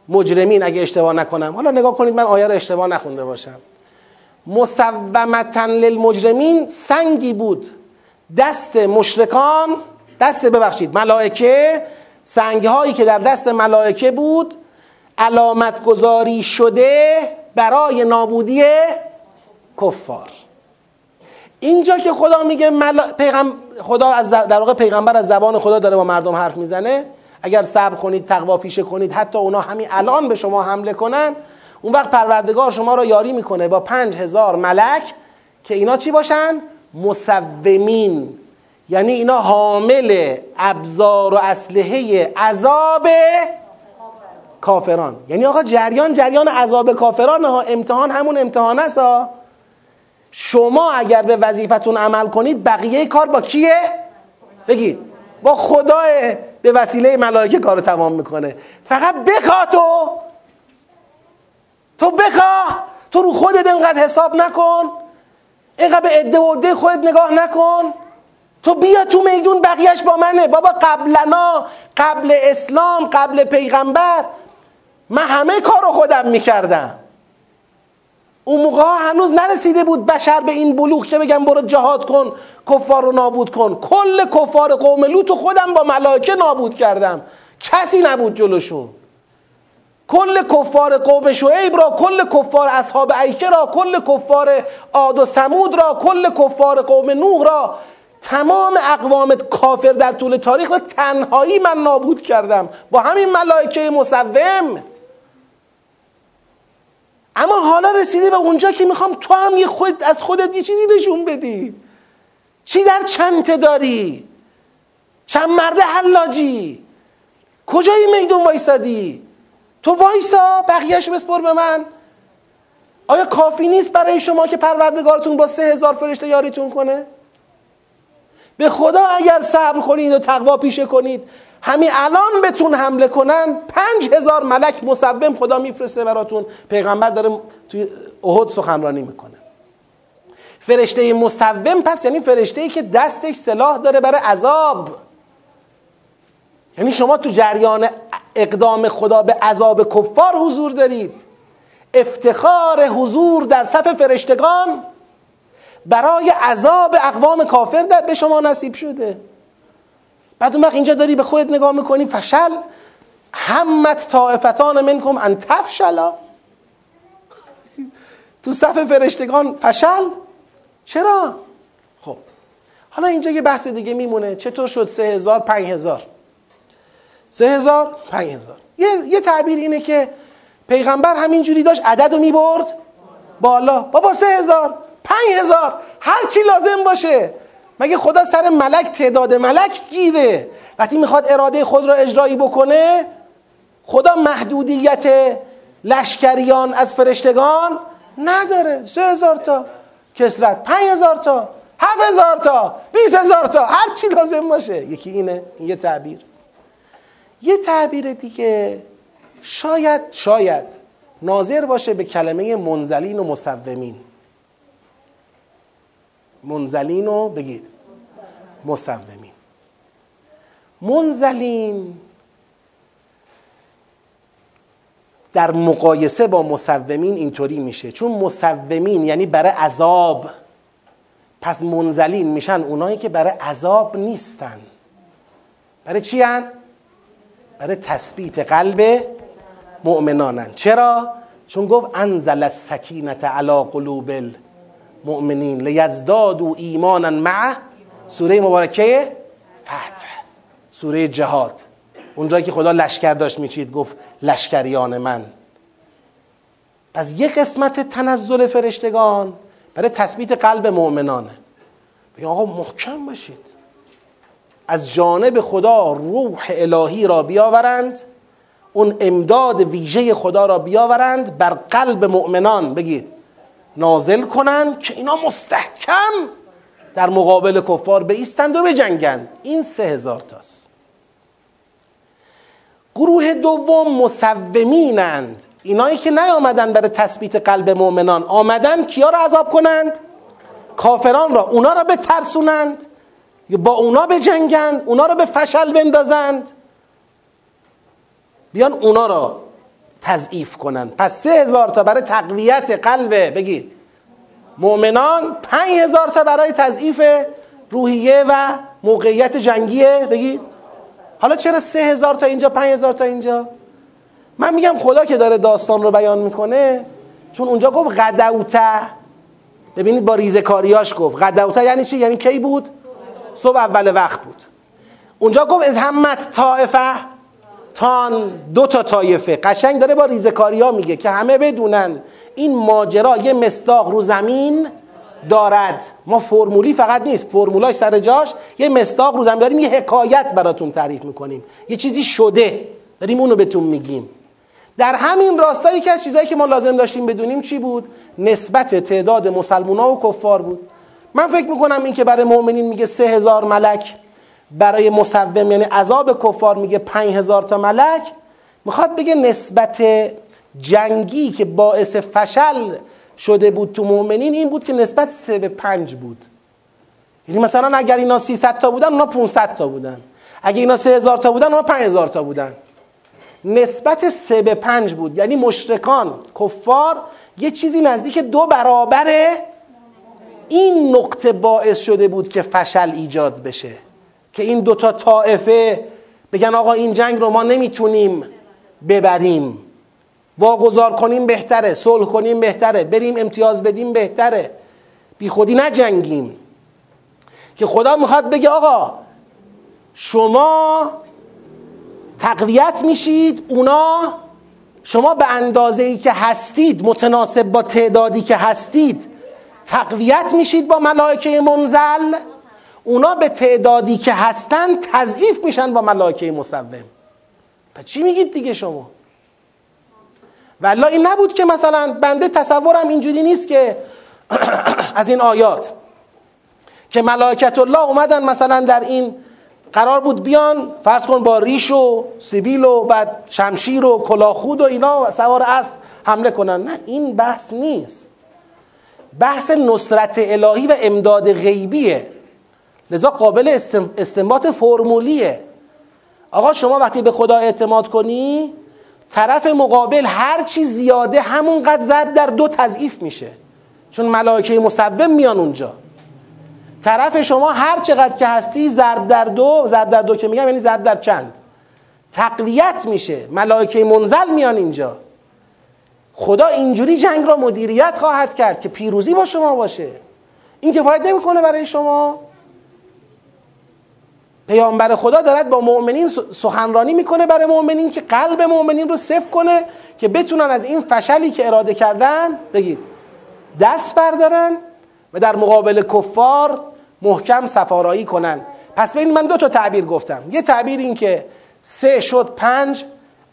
مجرمین اگه اشتباه نکنم. حالا نگاه کنید من آیه رو اشتباه نخونده باشم. مسومتن للمجرمین سنگی بود. دست مشرکان دست ببخشید ملائکه سنگ هایی که در دست ملائکه بود علامت گذاری شده برای نابودی کفار. اینجا که خدا میگه ملا... پیغم... خدا از در واقع پیغمبر از زبان خدا داره با مردم حرف می‌زنه. اگر صبر کنید تقوا پیشه کنید حتی اونا همین الان به شما حمله کنن اون وقت پروردگار شما را یاری می‌کنه با پنج هزار ملک که اینا چی باشن؟ مصومین یعنی اینا حامل ابزار و اسلحه عذاب کافران. یعنی آقا جریان جریان عذاب کافران ها. امتحان همون امتحان است ها. شما اگر به وظیفتون عمل کنید بقیه کار با کیه؟ بگید. با خدا به وسیله ملائکه کار تمام می‌کنه. فقط بخوا تو. تو بخواه تو رو خودت انقدر حساب نکن. اینقدر به عده و عده خودت نگاه نکن. تو بیا تو میدون بقیهش با منه. بابا قبلنا قبل اسلام قبل پیغمبر من همه کار رو خودم می‌کردم. اون موقع هنوز نرسیده بود بشر به این بلوغ که بگم برو جهاد کن کفار رو نابود کن. کل کفار قوم لوط خودم با ملائکه نابود کردم. کسی نبود جلوشون. کل کفار قوم شعیب را کل کفار اصحاب ایکه را کل کفار عاد و سمود را کل کفار قوم نوح را تمام اقوام کافر در طول تاریخ را تنهایی من نابود کردم. با همین ملائکه مصوم اما حالا رسیده به اونجا که می‌خوام تو هم یه خود از خودت یه چیزی نشون بدی. چی در چنته داری؟ چند مرد حلاجی؟ کجای میدون وایسادی؟ تو وایسا بقیهش بسپر به من. آیا کافی نیست برای شما که پروردگارتون با سه هزار فرشته یاریتون کنه؟ به خدا اگر صبر کنید و تقوا پیشه کنید همین الان بتون حمله کنن پنج هزار ملک مصوم خدا میفرسته براتون. پیغمبر داره توی احد سخنرانی می‌کنه. فرشته مصوم پس یعنی فرشته ای که دستش سلاح داره برای عذاب. یعنی شما تو جریان اقدام خدا به عذاب کفار حضور دارید. افتخار حضور در صف فرشتگان برای عذاب اقوام کافر در به شما نصیب شده. بعد اون وقت اینجا داری به خودت نگاه می‌کنی فشل. همت طائفتان منکم ان تفشلا. تو صف فرشتگان فشل. چرا؟ خب حالا اینجا یه بحث دیگه میمونه. چطور شد سه هزار پنج هزار؟ سه هزار پنج هزار. یه, یه تعبیر اینه که پیغمبر همینجوری داشت عدد رو می‌برد. بالا. بابا سه هزار پنج هزار. هر چی لازم باشه. مگه خدا سر ملک تعداد ملک گیره؟ وقتی می‌خواد اراده خود را اجرایی بکنه خدا محدودیت لشکریان از فرشتگان نداره. سه هزار تا کسرت پنج هزار تا هفت هزار تا بیس هزار تا هر چی لازم باشه. یکی اینه این یه تعبیر. یه تعبیر دیگه شاید شاید ناظر باشه به کلمه منزلین و مصومین منزلین و بگید. مصومین منزلین در مقایسه با مصومین اینطوری میشه. چون مصومین یعنی برای عذاب. پس منزلین میشن اونایی که برای عذاب نیستن. برای چی هن؟ برای تثبیت قلب مؤمنانن. چرا؟ چون گفت انزل السکینت علی قلوب المؤمنین لیزدادوا ایمانا مع سوره مبارکه فتح سوره جهاد. اونجایی که خدا لشکر داشت میچید گفت لشکریان من. پس یک قسمت تنزل فرشتگان برای تثبیت قلب مؤمنانه. بگه آقا محکم باشید. از جانب خدا روح الهی را بیاورند اون امداد ویژه خدا را بیاورند بر قلب مؤمنان بگید نازل کنند که اینا مستحکم. در مقابل کفار بیستند و بجنگند. این سه هزار تاست. گروه دوم مصومینند اینایی که نیامدن برای تثبیت قلب مؤمنان. آمدن کیا را عذاب کنند؟ کافران را. اونا را بترسونند. یا با اونا بجنگند. اونا را به فشل بندازند. بیان اونا را تضعیف کنند. پس سه هزار تا برای تقویت قلب. بگید. مؤمنان پنج تا برای تضعیف روحیه و موقعیت جنگیه؟ بگید. حالا چرا سه تا اینجا پنج تا اینجا؟ من میگم خدا که داره داستان رو بیان می‌کنه چون اونجا گفت غدوته. ببینید با ریزکاریاش گفت. غدوته یعنی چی؟ یعنی کی بود؟ صبح اول وقت بود. اونجا گفت از همت طائفه تان دو تا طایفه. قشنگ داره با ریزکاری ها میگه که همه بدونن این ماجرا یه مستاق رو زمین دارد. ما فرمولی فقط نیست فرمولاش سر جاش یه مستاق رو زمین داریم یه حکایت براتون تعریف می‌کنیم. یه چیزی شده. داریم اونو بهتون میگیم. در همین راستایی که از چیزایی که ما لازم داشتیم بدونیم چی بود؟ نسبت تعداد مسلمان ها و کفار بود. من فکر می‌کنم این که برای مؤمنین میگه سه هزار ملک برای مصوم یعنی عذاب کفار میگه پنج هزار تا ملک. می‌خواد بگه نسبت جنگی که باعث فشل شده بود تو مؤمنین این بود که نسبت سه به پنج بود. یعنی مثلا اگر اینا 300 تا بودن اونا 500 تا بودن. اگر اینا سه هزار تا بودن اونا پنج هزار تا بودن. نسبت سه به پنج بود. یعنی مشرکان کفار یه چیزی نزدیک دو برابر این نقطه باعث شده بود که فشل ایجاد بشه. که این دوتا طائفه بگن آقا این جنگ رو ما نمی‌تونیم ببریم. واگذار کنیم بهتره صلح کنیم بهتره بریم امتیاز بدیم بهتره. بی خودی نجنگیم که خدا می‌خواد بگه آقا شما تقویت میشید اونا شما به اندازه ای که هستید متناسب با تعدادی که هستید تقویت میشید با ملائکه منزل. اونا به تعدادی که هستن تضعیف میشن با ملائکه مصوم پس چی میگید دیگه شما؟ والله این نبود که مثلا بنده تصورم اینجوری نیست که از این آیات که ملائکت الله اومدن مثلا در این قرار بود بیان فرض کن با ریش و سیبیل و بعد شمشیر و کلاخود و اینا سوار اسب حمله کنن. نه این بحث نیست. بحث نصرت الهی و امداد غیبیه. لذا قابل استنباط فرمولیه. آقا شما وقتی به خدا اعتماد کنی طرف مقابل هر چی زیاده همونقدر زد در دو تضعیف میشه. چون ملائکه مصوم میان اونجا. طرف شما هر چقدر که هستی ضرب در دو ضرب در دو که میگم یعنی ضرب در چند. تقویت میشه. ملائکه منزل میان اینجا. خدا اینجوری جنگ را مدیریت خواهد کرد که پیروزی با شما باشه. این کفایت نمی‌کنه برای شما. پیامبر خدا دارد با مؤمنین سخنرانی می‌کنه برای مؤمنین که قلب مؤمنین رو صفر کنه که بتونن از این فشلی که اراده کردن بگید دست بردارن و در مقابل کفار محکم سفارایی کنن. پس ببین من دو تا تعبیر گفتم. یه تعبیر این که سه شد پنج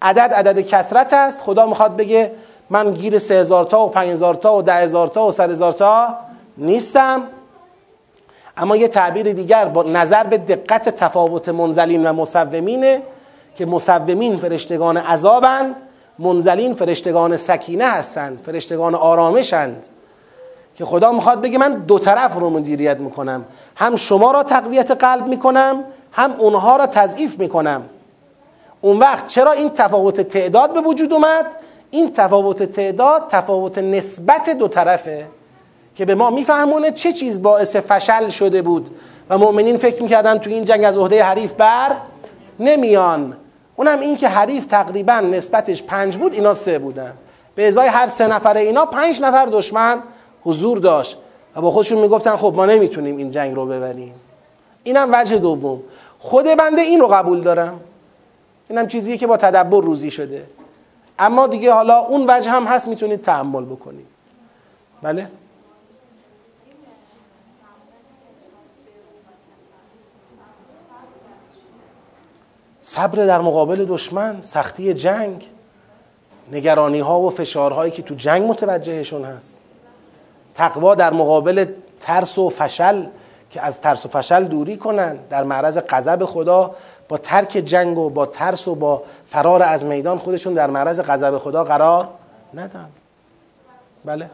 عدد عدد کسرت است. خدا می‌خواد بگه من گیر سه هزار تا و پنج هزار تا و ده هزار تا و صد هزار تا نیستم. اما یه تعبیر دیگر با نظر به دقت تفاوت منزلین و مصومینه که مصومین فرشتگان عذابند منزلین فرشتگان سکینه هستند فرشتگان آرامشند. که خدا می‌خواد بگه من دو طرف رو مدیریت می‌کنم. هم شما را تقویت قلب می‌کنم هم اونها را تضعیف می‌کنم. اون وقت چرا این تفاوت تعداد به وجود اومد؟ این تفاوت تعداد تفاوت نسبت دو طرفه. که به ما میفهمونه چه چیز باعث فشل شده بود. و مؤمنین فکر می‌کردن تو این جنگ از عهده حریف بر نمیان. اونم این که حریف تقریبا نسبتش پنج بود اینا سه بودن. به ازای هر سه نفر اینا پنج نفر دشمن حضور داشت. و با خودشون می‌گفتن خب ما نمی‌تونیم این جنگ رو ببریم. اینم وجه دوم. خود بنده این رو قبول دارم. اینم چیزیه که با تدبر روزی شده. اما دیگه حالا اون وجه هم هست می‌تونید تحمل بکنید. بله؟ صبر در مقابل دشمن سختی جنگ نگرانی ها و فشارهایی که تو جنگ متوجهشون هست. تقوا در مقابل ترس و فشل که از ترس و فشل دوری کنن در معرض غضب خدا با ترک جنگ و با ترس و با فرار از میدان خودشون در معرض غضب خدا قرار ندن. بله؟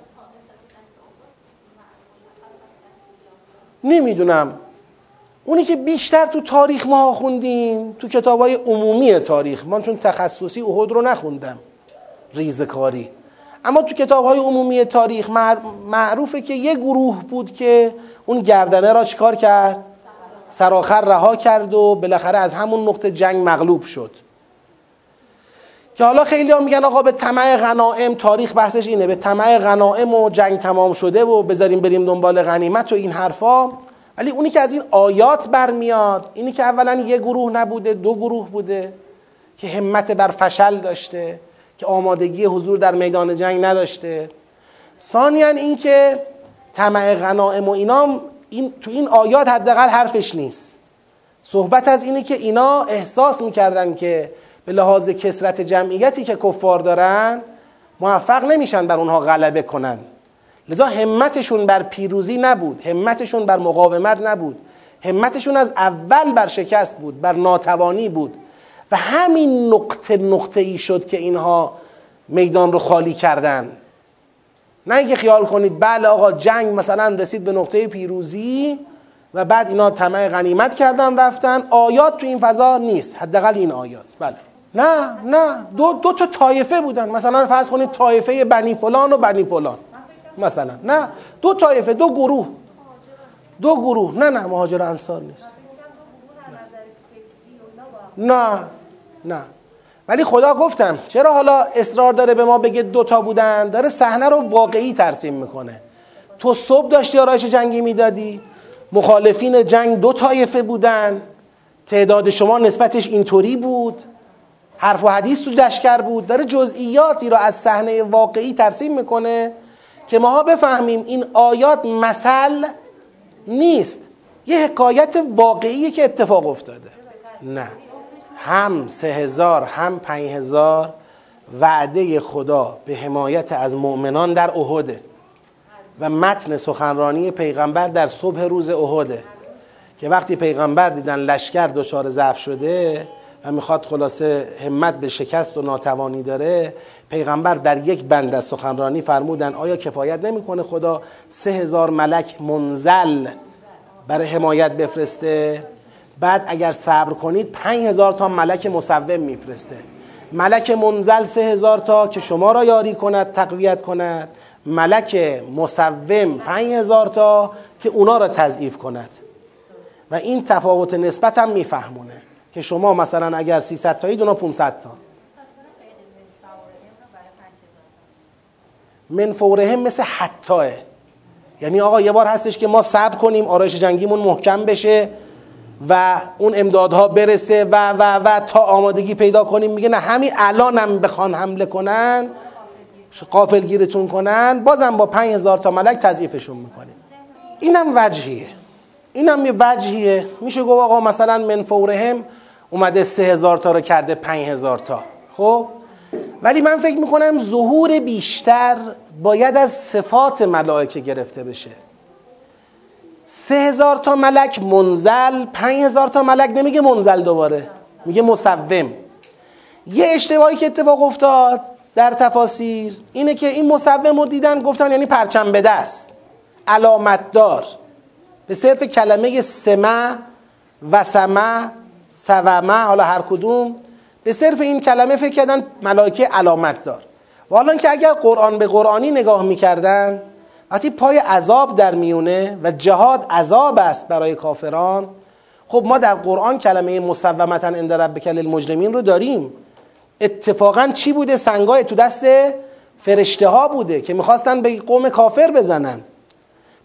نمی‌دونم. اونی که بیشتر تو تاریخ ما خوندیم تو کتاب های عمومی تاریخ. من چون تخصصی احد رو نخوندم. ریزکاری اما تو کتاب های عمومی تاریخ معروفه که یه گروه بود که اون گردنه را چیکار کرد؟ سرآخر رها کرد و بالاخره از همون نقطه جنگ مغلوب شد. که حالا خیلی ها میگن آقا به طمع غنائم تاریخ بحثش اینه. به طمع غنائم و جنگ تمام شده و بذاریم بریم دنبال غنیمت و این حرفا. ولی اونی که از این آیات برمیاد اینی که اولا یه گروه نبوده دو گروه بوده که همت بر فشل داشته که آمادگی حضور در میدان جنگ نداشته. ثانیا اینکه طمع غنائم و اینا این تو این آیات حداقل حرفش نیست. صحبت از اینه که اینا احساس می‌کردن که به لحاظ کسرت جمعیتی که کفار دارن موفق نمیشن بر اونها غلبه کنن. لذا همتشون بر پیروزی نبود همتشون بر مقاومت نبود همتشون از اول بر شکست بود بر ناتوانی بود. و همین نقطه نقطه ای شد که اینها میدان رو خالی کردن. نه اینکه خیال کنید بله آقا جنگ مثلا رسید به نقطه پیروزی و بعد اینا طمع غنیمت کردن رفتن. آیات تو این فضا نیست حداقل این آیات. بله. نه نه دو, دو تا طایفه بودن. مثلا فرض کنید طایفه بنی فلان و بنی فلان. مثلا. نه دو طایفه دو گروه. دو گروه. نه نه مهاجر انصار نیست. نه نه. ولی خدا گفتم چرا حالا اصرار داره به ما بگه دوتا بودن؟ داره صحنه رو واقعی ترسیم می‌کنه. تو صبح داشتی آرایش جنگی می‌دادی. مخالفین جنگ دو طایفه بودن. تعداد شما نسبتش اینطوری بود. حرف و حدیث تو لشکر بود. داره جزئیاتی رو از صحنه واقعی ترسیم می‌کنه. که ماها بفهمیم این آیات مثل نیست. یه حکایت واقعیه که اتفاق افتاده. نه. هم سه هزار هم پنج هزار وعده خدا به حمایت از مؤمنان در احده و متن سخنرانی پیغمبر در صبح روز احده که وقتی پیغمبر دیدن لشکر دچار ضعف شده و می‌خواد خلاصه همت به شکست و ناتوانی داره پیغمبر در یک بند از سخنرانی فرمودن آیا کفایت نمی‌کنه خدا؟ سه هزار ملک منزل برای حمایت بفرسته. بعد اگر صبر کنید پنج هزار تا ملک مصوم میفرسته. ملک منزل سه هزار تا که شما را یاری کند تقویت کند. ملک مصوم پنج هزار تا که اونا را تضعیف کند. و این تفاوت نسبت هم میفهمونه. که شما مثلا اگر 300 تایید اونا 500 تا. من فورهم مثل حتاه. یعنی آقا یه بار هستش که ما صبر کنیم آرایش جنگیمون محکم بشه و اون امدادها برسه و و و تا آمادگی پیدا کنیم. میگه نه همین الان هم بخوان حمله کنن قافل گیرتون کنن بازم با پنج هزار تا ملک تضعیفشون می‌کنیم. اینم وجهیه. اینم یه وجهیه. میشه گفت آقا مثلا من فورهم اومده سه هزار تا رو کرده پنج هزار تا. خب؟ ولی من فکر می‌کنم ظهور بیشتر باید از صفات ملائکه گرفته بشه. سه هزار تا ملک منزل پنج هزار تا ملک نمیگه منزل دوباره میگه مصوم یه اشتباهی که اتفاق افتاد در تفاسیر اینه که این مصوم رو دیدن گفتن یعنی پرچم به دست علامت دار به صرف کلمه سمه و سمه سومه حالا هر کدوم به صرف این کلمه فکر کردن ملائکه علامت دار. و حالا که اگر قرآن به قرآنی نگاه می‌کردن وقتی پای عذاب در میونه و جهاد عذاب است برای کافران خب ما در قرآن کلمه مسومتا عند ربک للمجرمین رو داریم. اتفاقا چی بوده؟ سنگای تو دست فرشته ها بوده که می‌خواستن به قوم کافر بزنن.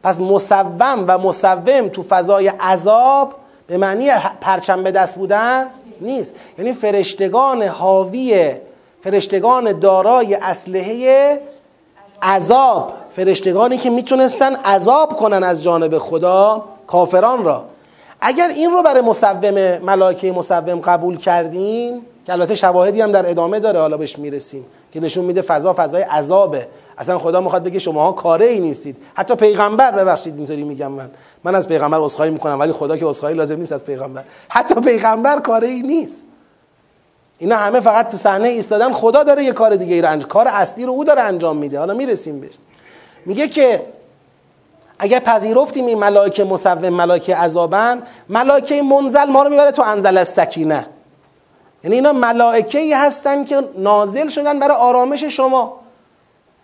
پس مسوم و مسوم تو فضای عذاب به معنی پرچم به دست بودن نیست. یعنی فرشتگان حاوی فرشتگان دارای اسلحه عذاب فرشتگانی که می‌تونستن عذاب کنن از جانب خدا کافران را. اگر این رو برای مصوم ملائکه مصوم قبول کردیم که البته شواهدی هم در ادامه داره حالا بهش می‌رسیم که نشون میده فضا فضای عذابه. اصلا خدا می‌خواد بگه شماها کاره ای نیستید. حتی پیغمبر ببخشید اینطوری میگم من. من از پیغمبر عذرخواهی می‌کنم ولی خدا که عذرخواهی لازم نیست از پیغمبر. حتی پیغمبر کاره ای نیست. اینا همه فقط تو صحنه ایستادن خدا داره یه کار دیگه ای انجام کار اصلی رو او داره انجام میده. حالا می‌رسیم بهش. میگه که اگر پذیرفتیم این ملائکه مصوم ملائکه عذابن ملائکه منزل ما رو می‌بره تو انزل السکینه. یعنی اینا ملائکه ای هستن که نازل شدن برای آرامش شما.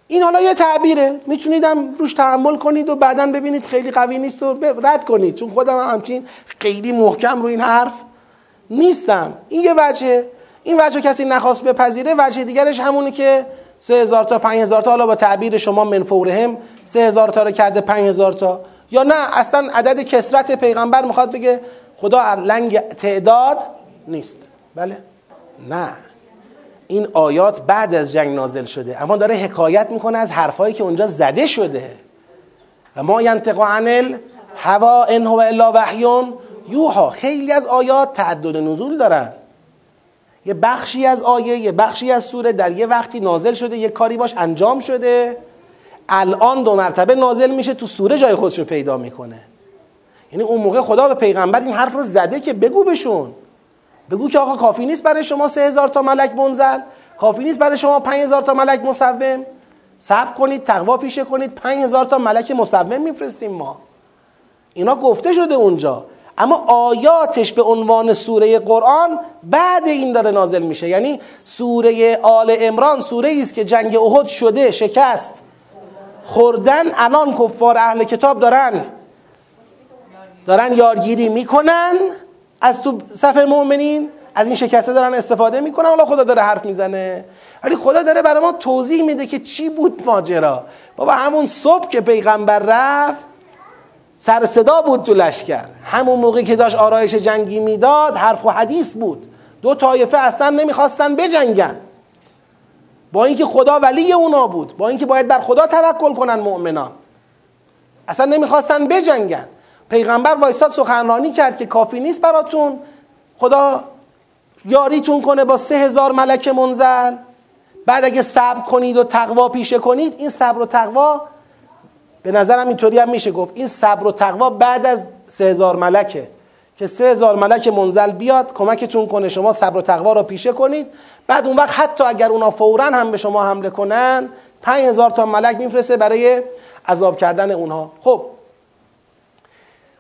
این حالا یه تعبیره. میتونیدم روش تحمل کنید و بعدا ببینید خیلی قوی نیست و رد کنید. چون خودم هم همچین خیلی محکم رو این حرف نیستم. این یه وجه. این وجه کسی نخواست بپذیره وجه دیگرش همونی که سه هزار تا پنج هزار تا. حالا با تعبیر شما منفورهم سه هزار تا رو کرده پنج هزار تا. یا نه اصلا عدد کسرت پیغمبر می‌خواد بگه خدا لنگ تعداد نیست. بله؟ نه. این آیات بعد از جنگ نازل شده. اما داره حکایت می‌کنه از حرفایی که اونجا زده شده. و ما ینطق عن هوا ان هو الا وحیون. یوها خیلی از آیات تعدد نزول دارن. یه بخشی از آیه یه بخشی از سوره در یه وقتی نازل شده یه کاری باش انجام شده. الان دو مرتبه نازل میشه تو سوره جای خودش رو پیدا می‌کنه. یعنی اون موقع خدا به پیغمبر این حرف رو زده که بگو بشون بگو که آقا کافی نیست برای شما سه هزار تا ملک منزل کافی نیست برای شما پنج هزار تا ملک مصوم. صبر کنید تقوا پیشه کنید. پنج هزار تا ملک مصوم میفرستیم ما. اینا گفته شده اونجا. اما آیاتش به عنوان سوره قرآن بعد این داره نازل میشه. یعنی سوره آل امران سوره ای است که جنگ احد شده شکست. خوردن الان کفار اهل کتاب دارن. دارن یارگیری می‌کنن. از تو صف مؤمنین از این شکسته دارن استفاده می‌کنن. حالا خدا داره حرف می‌زنه. ولی خدا داره برای ما توضیح میده که چی بود ماجرا. بابا همون صبح که پیغمبر رفت سر صدا بود تو لشکر. همون موقعی که داشت آرایش جنگی می‌داد حرف و حدیث بود. دو طایفه اصلا نمی‌خواستن بجنگن. با اینکه خدا ولی اونا بود با اینکه باید بر خدا توکل کنن مؤمنان. اصلا نمی‌خواستن بجنگن. پیغمبر وایساد سخنرانی کرد که کافی نیست براتون. خدا یاریتون کنه با سه هزار ملک منزل. بعد اگه صبر کنید و تقوا پیشه کنید این صبر و تقوا به نظرم اینطوری هم میشه گفت. این صبر و تقوا بعد از سه هزار ملکه. که سه هزار ملک منزل بیاد کمکتون کنه شما صبر و تقوا رو پیشه کنید. بعد اون وقت حتی اگر اونا فورا هم به شما حمله کنن پنج هزار تا ملک میفرسته برای عذاب کردن اونها. خب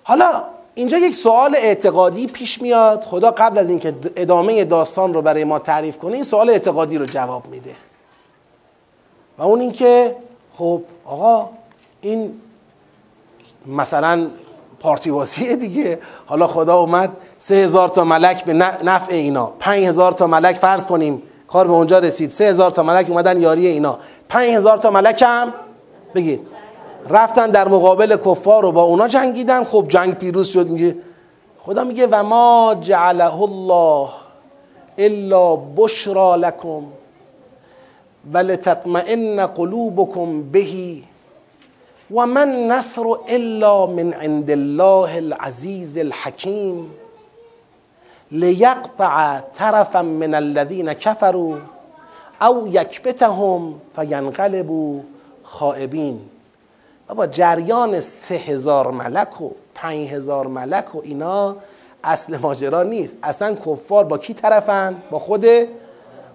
حالا اینجا یک سوال اعتقادی پیش میاد. خدا قبل از اینکه ادامه داستان رو برای ما تعریف کنه این سوال اعتقادی رو جواب میده. و اون اینکه خب آقا این مثلا پارتی دیگه. حالا خدا اومد سه هزار تا ملک به نفع اینا. پنج هزار تا ملک فرض کنیم. کار به اونجا رسید. سه هزار تا ملک اومدن یاری اینا. پنج هزار تا ملک هم بگید. رفتن در مقابل کفار و با اونا جنگیدن. خب جنگ پیروز شد. میگه خدا میگه و ما جعله الله الا بشرا لکم ولتطمئن قلوبكم بهی و من نصر الا من عند الله العزیز الحکیم لیقطع طرفا من الذين كفروا او یکبتهم فینقلبوا خائبین. بابا جریان سه هزار ملک و پنج هزار ملک و اینا اصل ماجرا نیست. اصلا کفار با کی طرفن؟ با خود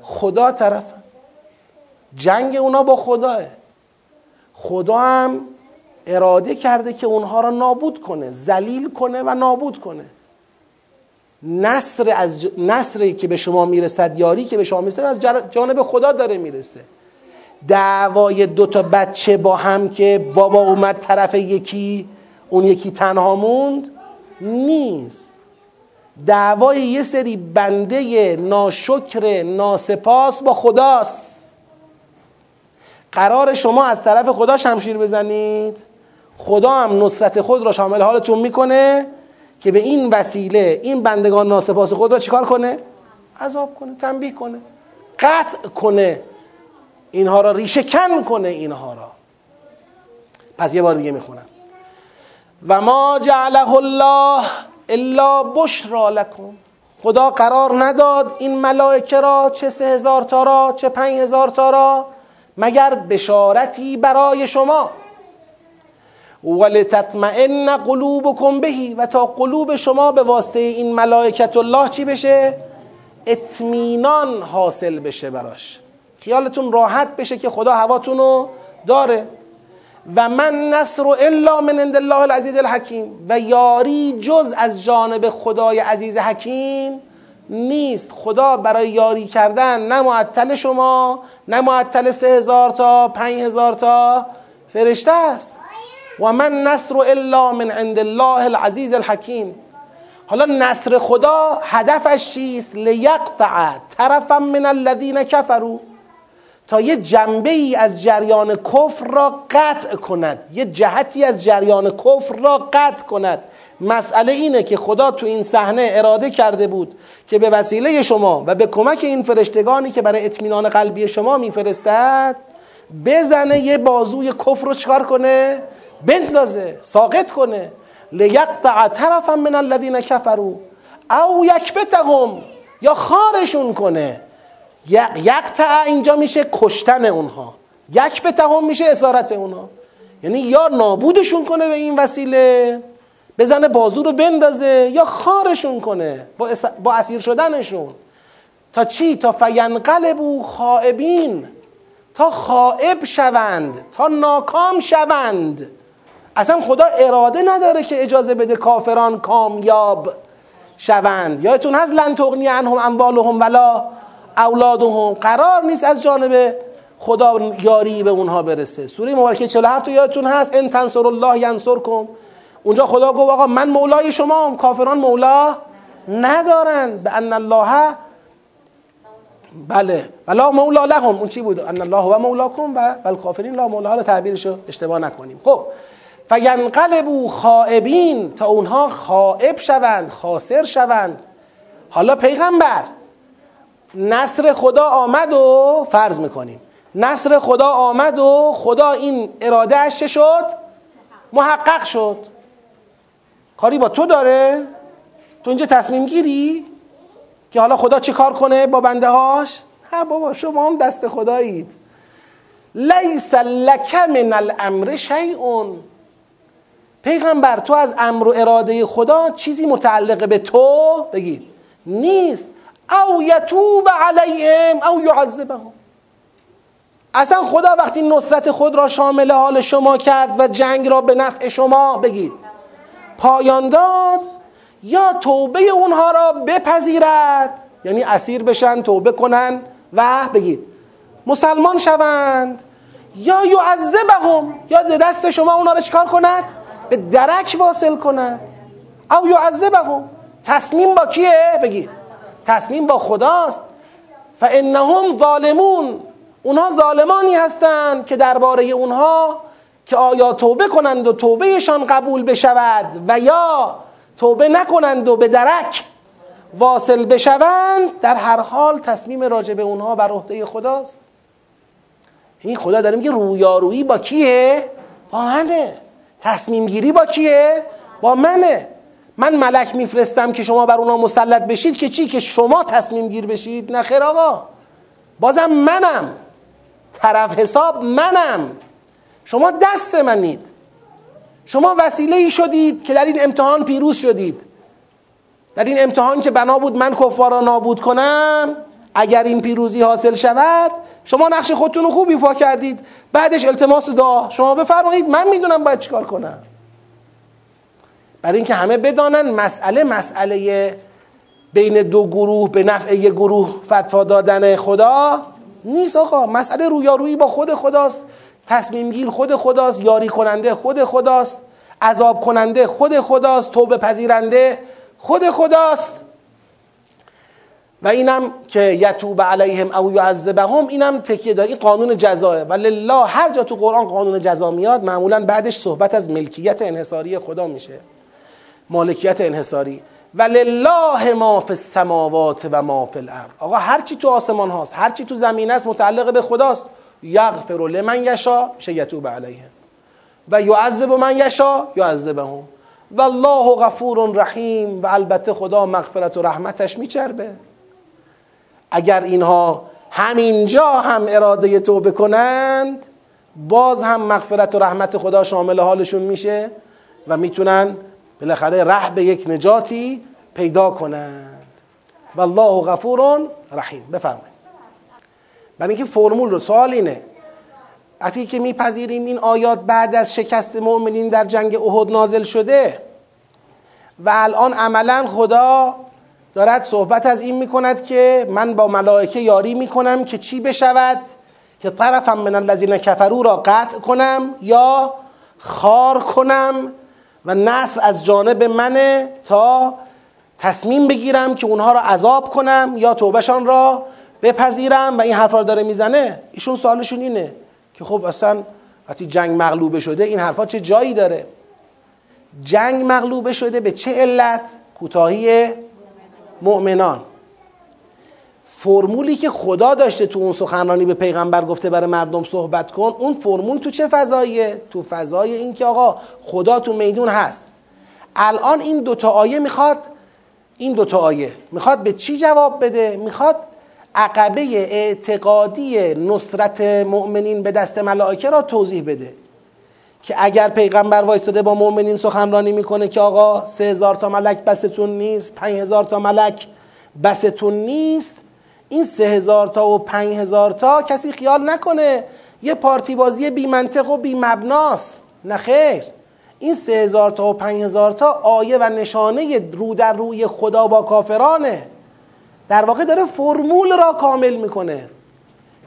خدا طرفن. جنگ اونا با خداه. خدا هم اراده کرده که اونها را نابود کنه زلیل کنه و نابود کنه. نصر از نصری که به شما می‌رسد یاری که به شما می‌رسد از جانب خدا داره می‌رسه. دعوای دو تا بچه با هم که بابا اومد طرف یکی اون یکی تنها موند نیست. دعوای یه سری بنده ناشکر ناسپاس با خداست. قرار شما از طرف خدا شمشیر بزنید. خدا هم نصرت خود را شامل حالتون می‌کنه که به این وسیله این بندگان ناسپاس خود را چیکار کنه؟ عذاب کنه تنبیه کنه قطع کنه. اینها را ریشه کن کنه اینها را. پس یه بار دیگه می‌خونم. و ما جعله الله الا بشرا لکم. خدا قرار نداد این ملائکه را چه سه هزار تا را چه پنج هزار تا را مگر بشارتی برای شما. ولتطمئن قلوبکم بهی و تا قلوب شما به واسطه این ملائکت الله چی بشه؟ اطمینان حاصل بشه براش. خیالتون راحت بشه که خدا هواتون داره. و من نصر الا من عند الله العزیز الحکیم. و یاری جز از جانب خدای عزیز حکیم نیست. خدا برای یاری کردن نه معطل شما نه معطل سه هزار تا پنج هزار تا فرشته است. و من نصر الا من عند الله العزیز الحکیم. حالا نصر خدا هدفش چیست؟ لیقطع طرفا من الذین کفروا. تا یه جنبه ای از جریان کفر را قطع کند یه جهتی از جریان کفر را قطع کند. مسئله اینه که خدا تو این صحنه اراده کرده بود که به وسیله شما و به کمک این فرشتگانی که برای اطمینان قلبی شما میفرستد بزنه یه بازوی کفر رو چکار کنه؟ بندازه ساقط کنه. لیقطع طرفا من الذین کفروا او یکبتهم یا خارشون کنه. یقطع اینجا میشه کشتن اونها. یک به تهم میشه اسارت اونها. یعنی یا نابودشون کنه به این وسیله بزنه بازو رو بندازه یا خارشون کنه با. با اسیر شدنشون. تا چی؟ تا فینقلبو خائبین. تا خائب شوند تا ناکام شوند. اصلا خدا اراده نداره که اجازه بده کافران کامیاب شوند. یادتون هست لن تغنی عنهم اموالهم ولا اولادهم قرار نیست از جانب خدا یاری به اونها برسه. سوره مبارکه 47 یادتون هست؟ ان تنصر الله ینصرکم. اونجا خدا گفت آقا من مولای شما هم. کافران مولا ندارن. به ان الله بله. ولا مولا لهم. اون چی بود؟ ان الله و مولاکم و بل کافرین لا مولا حالا تعبیرشو اشتباه نکنیم. خب. فینقلبوا خائبین. تا اونها خائب شوند خاسر شوند. حالا پیغمبر. نصر خدا آمد و فرض می‌کنیم. نصر خدا آمد و خدا این اراده چه شد؟ محقق شد. کاری با تو داره؟ تو اینجا تصمیم گیری که حالا خدا چه کار کنه با بنده هاش نه بابا شما هم دست خدایید. لیس لک من الامر شیء. پیغمبر تو از امر و اراده خدا چیزی متعلق به تو بگید. نیست. او یتوب علیهم او یعذبهم. اصلا خدا وقتی نصرت خود را شامل حال شما کرد و جنگ را به نفع شما بگید. پایان داد یا توبه اونها را بپذیرد یعنی اسیر بشن توبه کنن و بگید. مسلمان شوند یا یعذبهم یا دست شما اونا را چکار کند؟ به درک واصل کند. او یعذبهم. تصمیم با کیه؟ بگید. تصمیم با خداست. فانهم ظالمون. اونها ظالمانی هستند که درباره اونها که آیا توبه کنند و توبهشان قبول بشود و یا توبه نکنند و به درک واصل بشوند در هر حال تصمیم راجع به اونها بر عهده خداست. این خدا داره میگه رویارویی با کیه؟ با منه. تصمیم گیری با کیه؟ با منه. من ملک میفرستم که شما بر اونا مسلط بشید که چی؟ که شما تصمیم گیر بشید. نه خیر آقا. بازم منم. طرف حساب منم. شما دست منید. شما وسیله ای شدید که در این امتحان پیروز شدید. در این امتحان که بنا بود من کفار را نابود کنم. اگر این پیروزی حاصل شود شما نقش خودتون رو خوب ایفا کردید. بعدش التماس دعا. شما بفرمایید من می‌دونم باید چیکار کنم. برای اینکه همه بدانن مسئله مسئله بین دو گروه به نفع یک گروه فتوا دادن خدا نیست آقا. مسئله رویارویی با خود خداست. تصمیم گیر خود خداست. یاری کننده خود خداست. عذاب کننده خود خداست. توبه پذیرنده خود خداست. و اینم که یتوب علیهم او یعذبهم اینم تکیه داره این قانون جزاه و لله هر جا تو قرآن قانون جزا میاد معمولا بعدش صحبت از ملکیت انحصاری خدا میشه. مالکیت انحصاری. و لله ما فی السماوات و ما فی الارض. آقا هر چی تو آسمان هاست هر چی تو زمین است متعلق به خداست. یغفر لمن یشا میشه یتوب علیهم و یعذب من یشا یعذبهم. و الله غفور رحیم. و البته خدا مغفرت و رحمتش میچربه. اگر اینها همینجا هم اراده توبه کنند باز هم مغفرت و رحمت خدا شامل حالشون میشه و می‌تونن بالاخره ره به یک نجاتی پیدا کنند. و الله غفور رحیم. بفرمایید. برای اینکه فرمول رو سوال اینه. وقتی که میپذیریم این آیات بعد از شکست مؤمنین در جنگ احد نازل شده و الان عملا خدا دارد صحبت از این می‌کند که من با ملائکه یاری می‌کنم که چی بشود؟ که طرفم من الذین کفرو را قطع کنم یا خار کنم و نصر از جانب منه تا تصمیم بگیرم که اونها را عذاب کنم یا توبهشان را بپذیرم و این حرف را داره می‌زنه. ایشون سوالشون اینه که خب اصلا وقتی جنگ مغلوبه شده این حرفا چه جایی داره؟ جنگ مغلوبه شده به چه علت؟ کوتاهی مؤمنان. فرمولی که خدا داشته تو اون سخنرانی به پیغمبر گفته برای مردم صحبت کن اون فرمول تو چه فضاییه؟ تو فضای این که آقا خدا تو میدون هست. الان این دوتا آیه می‌خواد این دوتا آیه می‌خواد به چی جواب بده؟ می‌خواد عقبه اعتقادی نصرت مؤمنین به دست ملائکه را توضیح بده. که اگر پیغمبر وایستاده با مؤمنین سخنرانی می‌کنه که آقا سه هزار تا ملک بستون نیست پنج هزار تا ملک بستون نیست این سه هزار تا و پنج هزار تا کسی خیال نکنه یه پارتی بازی بی منطق و بی مبناست. نه خیر. این سه هزار تا و پنج هزار تا آیه و نشانه رو در روی خدا با کافرانه. در واقع داره فرمول را کامل می‌کنه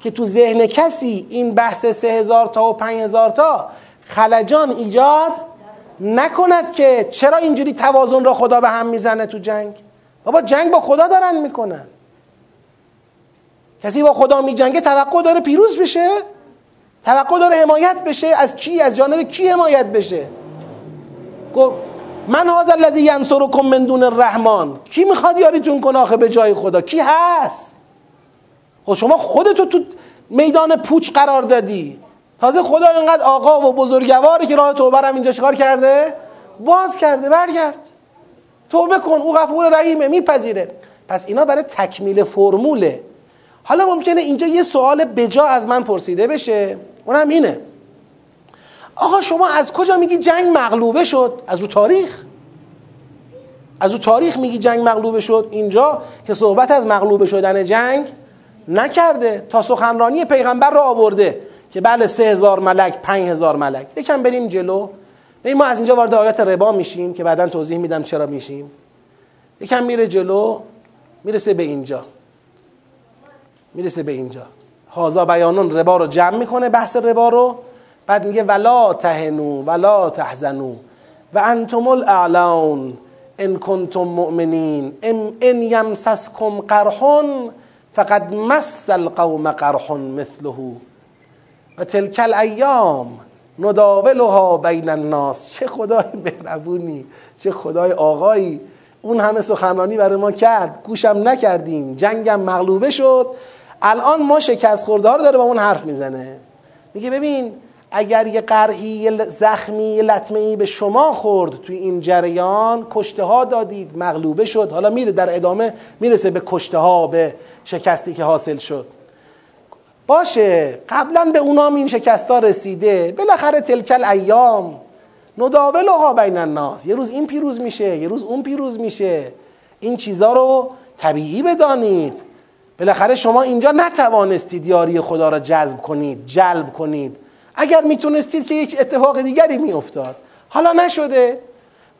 که تو ذهن کسی این بحث سه هزار تا و پنج هزار تا خلجان ایجاد نکند که چرا اینجوری توازن را خدا به هم می‌زنه تو جنگ؟ بابا جنگ با خدا دارن می‌کنن. کسی با خدا میجنگه توقع داره پیروز بشه؟ توقع داره حمایت بشه؟ از کی؟ از جانب کی حمایت بشه؟ من هذا الذی ینصرکم من دون الرحمن. کی می‌خواد یاریتون کنه آخه به جای خدا؟ کی هست؟ خب شما خودتو تو میدان پوچ قرار دادی. تازه خدا اینقدر آقا و بزرگواری که راه توبه هم اینجا چیکار کرده؟ باز کرده برگرد. توبه کن او غفور رحیمه میپذیره. پس اینا برای تکمیل فرموله. حالا ممکنه اینجا یه سوال بجا از من پرسیده بشه. اونم اینه. آقا شما از کجا میگی جنگ مغلوبه شد؟ از رو تاریخ. از رو تاریخ میگی جنگ مغلوبه شد. اینجا که صحبت از مغلوبه شدن جنگ نکرده. تا سخنرانی پیغمبر رو آورده که بله سه هزار ملک پنج هزار ملک. یکم بریم جلو. ببین ما از اینجا وارد آیات ربا میشیم که بعدا توضیح میدم چرا میشیم. یکم میره جلو می‌رسه به اینجا. می‌رسه به اینجا. هازا بیانون ربا رو جمع می‌کنه بحث ربا رو. بعد میگه ولا تهنو ولا تحزنو. و انتم الاعلون ان کنتم مؤمنین. ان یمسسکم قرح فقد مس القوم قرح مثله. و تلک الایام نداولها بین الناس. چه خدای مهربونی چه خدای آقایی. اون همه سخنرانی برای ما کرد. گوشم نکردیم. جنگم مغلوبه شد. الان ما شکست خوردار داره با اون حرف می‌زنه. میگه ببین اگر یه قرحی زخمی یه لطمه ای به شما خورد توی این جریان کشته ها دادید مغلوبه شد. حالا میره در ادامه می‌رسه به کشته ها به شکستی که حاصل شد. باشه قبلا به اونام این شکست ها رسیده. بالاخره تلکل ایام. نداولها بین الناس. یه روز این پیروز میشه یه روز اون پیروز میشه. این چیزا رو طبیعی بدانید. بالاخره شما اینجا نتوانستید یاری خدا را جذب کنید جلب کنید. اگر می‌تونستید که یک اتفاق دیگری میافتاد. حالا نشده.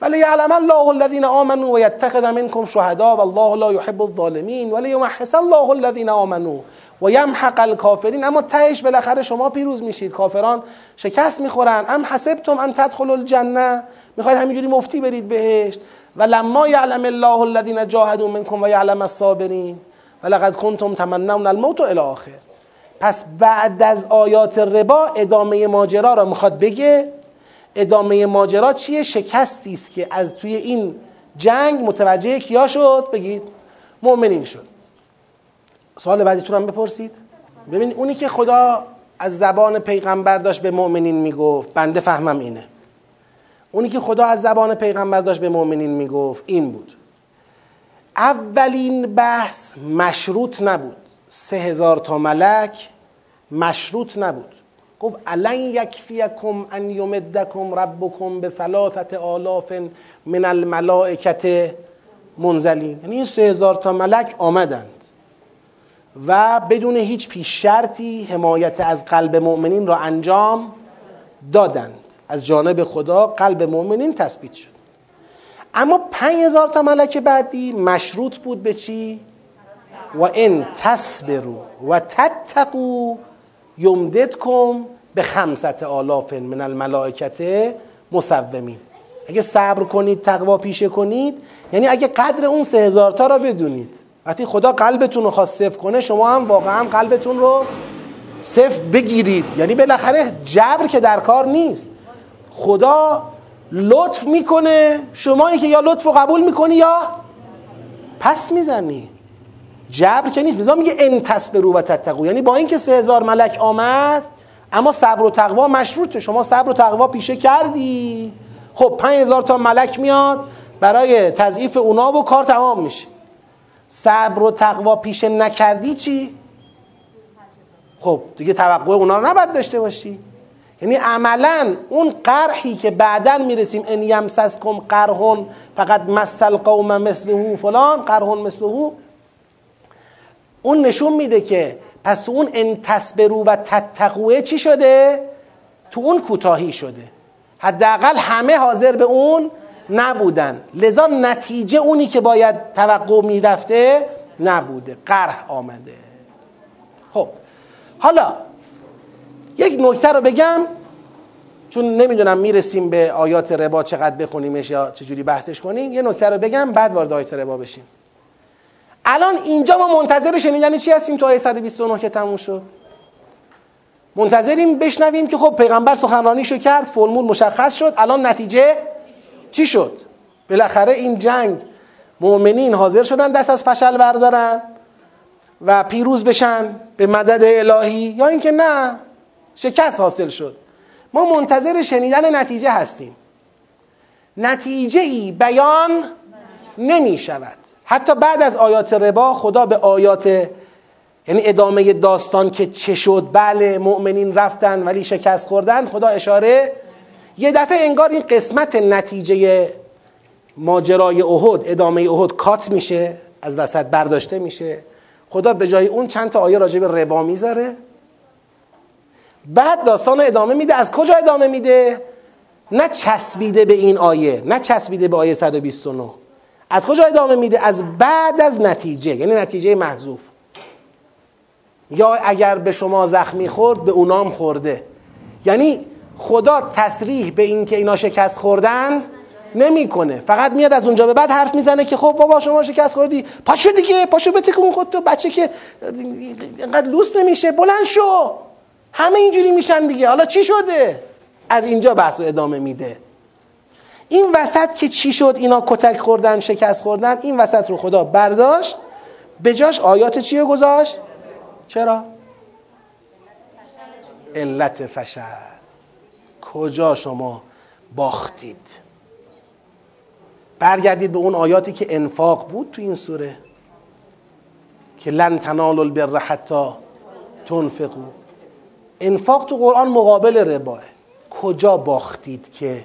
ولی یعلم الله الذين آمنوا و یتخذ منکم شهدا والله لا يحب الظالمین ولی یمحص الله الذين آمنوا و یمحق الکافرین. اما تهش بالاخره شما پیروز میشید. کافران شکست می‌خورن. ام حسبتم ان تدخلوا الجنه. می‌خواید همینجوری مفتی برید بهشت. و لما یعلم الله الذين جاهدوا منکم و یعلم الصابرین. ولقد کنتم تمنون الموت و آخر. پس بعد از آیات ربا ادامه ماجرا را می‌خواد بگه. ادامه ماجرا چیه؟ شکستی است که از توی این جنگ متوجه کیا شد؟ بگید. مؤمنین شد. سوال بعدیتون هم بپرسید. ببینید اونی که خدا از زبان پیغمبر داشت به مؤمنین می‌گفت بنده فهمم اینه. اونی که خدا از زبان پیغمبر داشت به مؤمنین می‌گفت این بود. اولین بحث مشروط نبود. سه هزار تا ملک مشروط نبود. گفت الان یکفیکم ان یمدکم ربکم به ثلاثت آلاف من الملائکت منزلین. یعنی این سه هزار تا ملک آمدند و بدون هیچ پیش شرطی حمایت از قلب مؤمنین را انجام دادند. از جانب خدا قلب مؤمنین تثبیت شد. اما پنج هزار تا ملک بعدی مشروط بود به چی؟ و ان تصبرو و تتقو یمددکم به خمسط آلاف من الملائکت مصومین اگه صبر کنید تقوا پیشه کنید یعنی اگه قدر اون سه هزار تا را بدونید. وقتی خدا قلبتون رو خواست صفر کنه شما هم واقعا قلبتون رو صفر بگیرید. یعنی بالاخره جبر که در کار نیست. خدا لطف می‌کنه؟ شما که یا لطف قبول می‌کنی یا پس می‌زنی. جبر که نیست. نظام میگه ان تصبروا و تتقوا. یعنی با اینکه سه ملک آمد اما صبر و تقوا مشروطه شما صبر و تقوا پیشه کردی. خب پنج هزار تا ملک میاد برای تضعیف اونا و کار تمام میشه. صبر و تقوا پیشه نکردی چی؟ خب دیگه توقع اونا رو نباید داشته باشی. یعنی عملا اون قرحی که بعدا می‌رسیم ان یمسسکم قرهن فقط مثل قوم مثله فلان قرهن مثله. اون نشون میده که پس تو اون ان تصبرو و تتقوه چی شده؟ تو اون کوتاهی شده. حداقل همه حاضر به اون نبودن. لذا نتیجه اونی که باید توقع می‌رفته نبوده. قرح آمده. خب حالا یک نکته رو بگم. چون نمی‌دونم می‌رسیم به آیات ربا چقدر بخونیمش یا چجوری بحثش کنیم یه نکته رو بگم بعد وارد آیات ربا بشیم. الان اینجا ما منتظر شنیدن چی هستیم تو آیه 129 که تموم شد؟ منتظریم بشنویم که خب پیغمبر سخنرانیشو کرد فرمول مشخص شد. الان نتیجه چی شد؟ بالاخره این جنگ مؤمنین حاضر شدن دست از فشل بردارن و پیروز بشن به مدد الهی یا اینکه نه؟ شکست حاصل شد. ما منتظر شنیدن نتیجه هستیم. نتیجه ای بیان نمی شود حتی بعد از آیات ربا خدا به آیات یعنی ادامه داستان که چه شد بله مؤمنین رفتن ولی شکست خوردن خدا اشاره یه دفعه انگار این قسمت نتیجه ماجرای احد ادامه احد کات میشه از وسط برداشته میشه. خدا به جای اون چند تا آیه راجع به ربا می‌ذاره. بعد داستان ادامه میده. از کجا ادامه میده؟ نه چسبیده به این آیه نه چسبیده به آیه 129 از کجا ادامه میده؟ از بعد از نتیجه یعنی نتیجه محذوف. یا اگر به شما زخمی خورد به اونام خورده. یعنی خدا تصریح به این که اینا شکست خوردند نمی‌کنه. فقط میاد از اونجا به بعد حرف می‌زنه که خب بابا شما شکست خوردی. پاشو دیگه پاشو بتکون خود تو بچه که اینقدر لوس نمیشه بلند شو. همه اینجوری میشن دیگه. حالا چی شده؟ از اینجا بحث و ادامه میده. این وسط که چی شد؟ اینا کتک خوردن شکست خوردن این وسط رو خدا برداشت. به جاش آیات چیه گذاشت؟ چرا؟ علت فشل. کجا شما باختید؟ برگردید به اون آیاتی که انفاق بود تو این سوره. که لن تنال البر حتی تنفقو انفاق تو قرآن مقابل رباه. کجا باختید که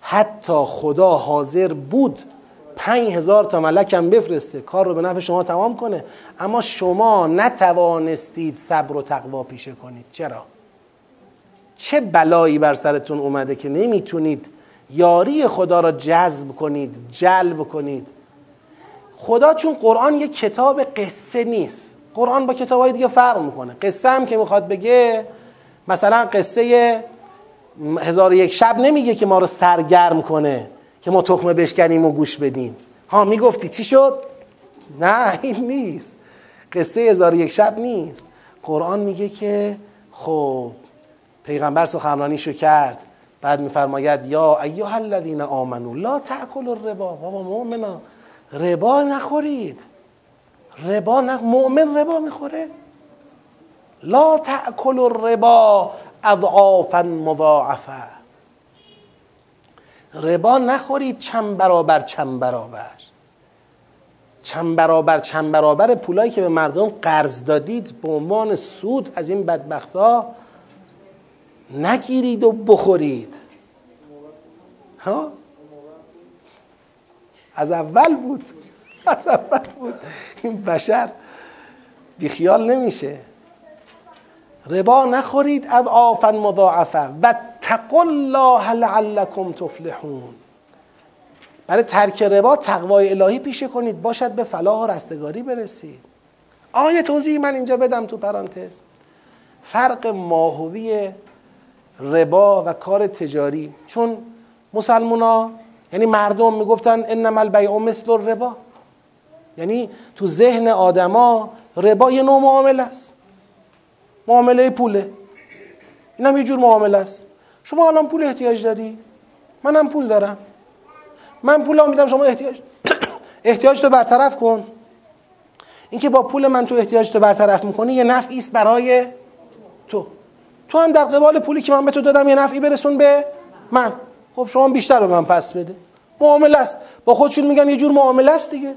حتی خدا حاضر بود پنج هزار تا ملکم بفرسته کار رو به نفع شما تمام کنه. اما شما نتوانستید صبر و تقوا پیشه کنید. چرا؟ چه بلایی بر سرتون اومده که نمی‌تونید یاری خدا را جذب کنید جلب کنید؟ خدا چون قرآن یک کتاب قصه نیست. قرآن با کتاب های دیگه فرق می‌کنه. قصه هم که می‌خواد بگه مثلا قصه هزار یک شب نمیگه که ما رو سرگرم کنه که ما تخمه بشکنیم و گوش بدیم. ها می‌گفتی چی شد؟ نه این نیست. قصه هزار یک شب نیست. قرآن میگه که خب پیغمبر سخنرانیشو کرد. بعد میفرماید یا ایها الذین آمنو لا تأکلوا الربا. بابا مؤمنا ربا نخورید. ربا نخ... مؤمن ربا می‌خوره؟ لا تأکلوا الربا اضعافا مضاعفه ربا نخورید چند برابر چند برابر. چند برابر چند برابر پولایی که به مردم قرض دادید به عنوان سود از این بدبختا نگیرید و بخورید. ها؟ از اول بود. از اول بود. این بشر بیخیال نمیشه. ربا نخورید آفن مضاعفه. و تقل الله لعلکم تفلحون. برای ترک ربا تقوای الهی پیشه کنید. باشد به فلاح و رستگاری برسید. آیه توضیحی من اینجا بدم تو پرانتز. فرق ماهوی ربا و کار تجاری. چون مسلمونا یعنی مردم می‌گفتن انما البیع مثل الربا. یعنی تو ذهن آدما ربا یه نوع معامله است. معامله پوله. این هم یه جور معامله است. شما الان پول احتیاج داری؟ منم پول دارم. من پول میدم شما احتیاج احتیاج تو برطرف کن. اینکه با پول من تو احتیاج تو برطرف می‌کنی یه نفعی است برای تو. تو هم در قبال پولی که من به تو دادم یه نفعی برسون به من. خب شما بیشتر به من پس بده. معامله است. با خودشون میگن یه جور معامله است دیگه.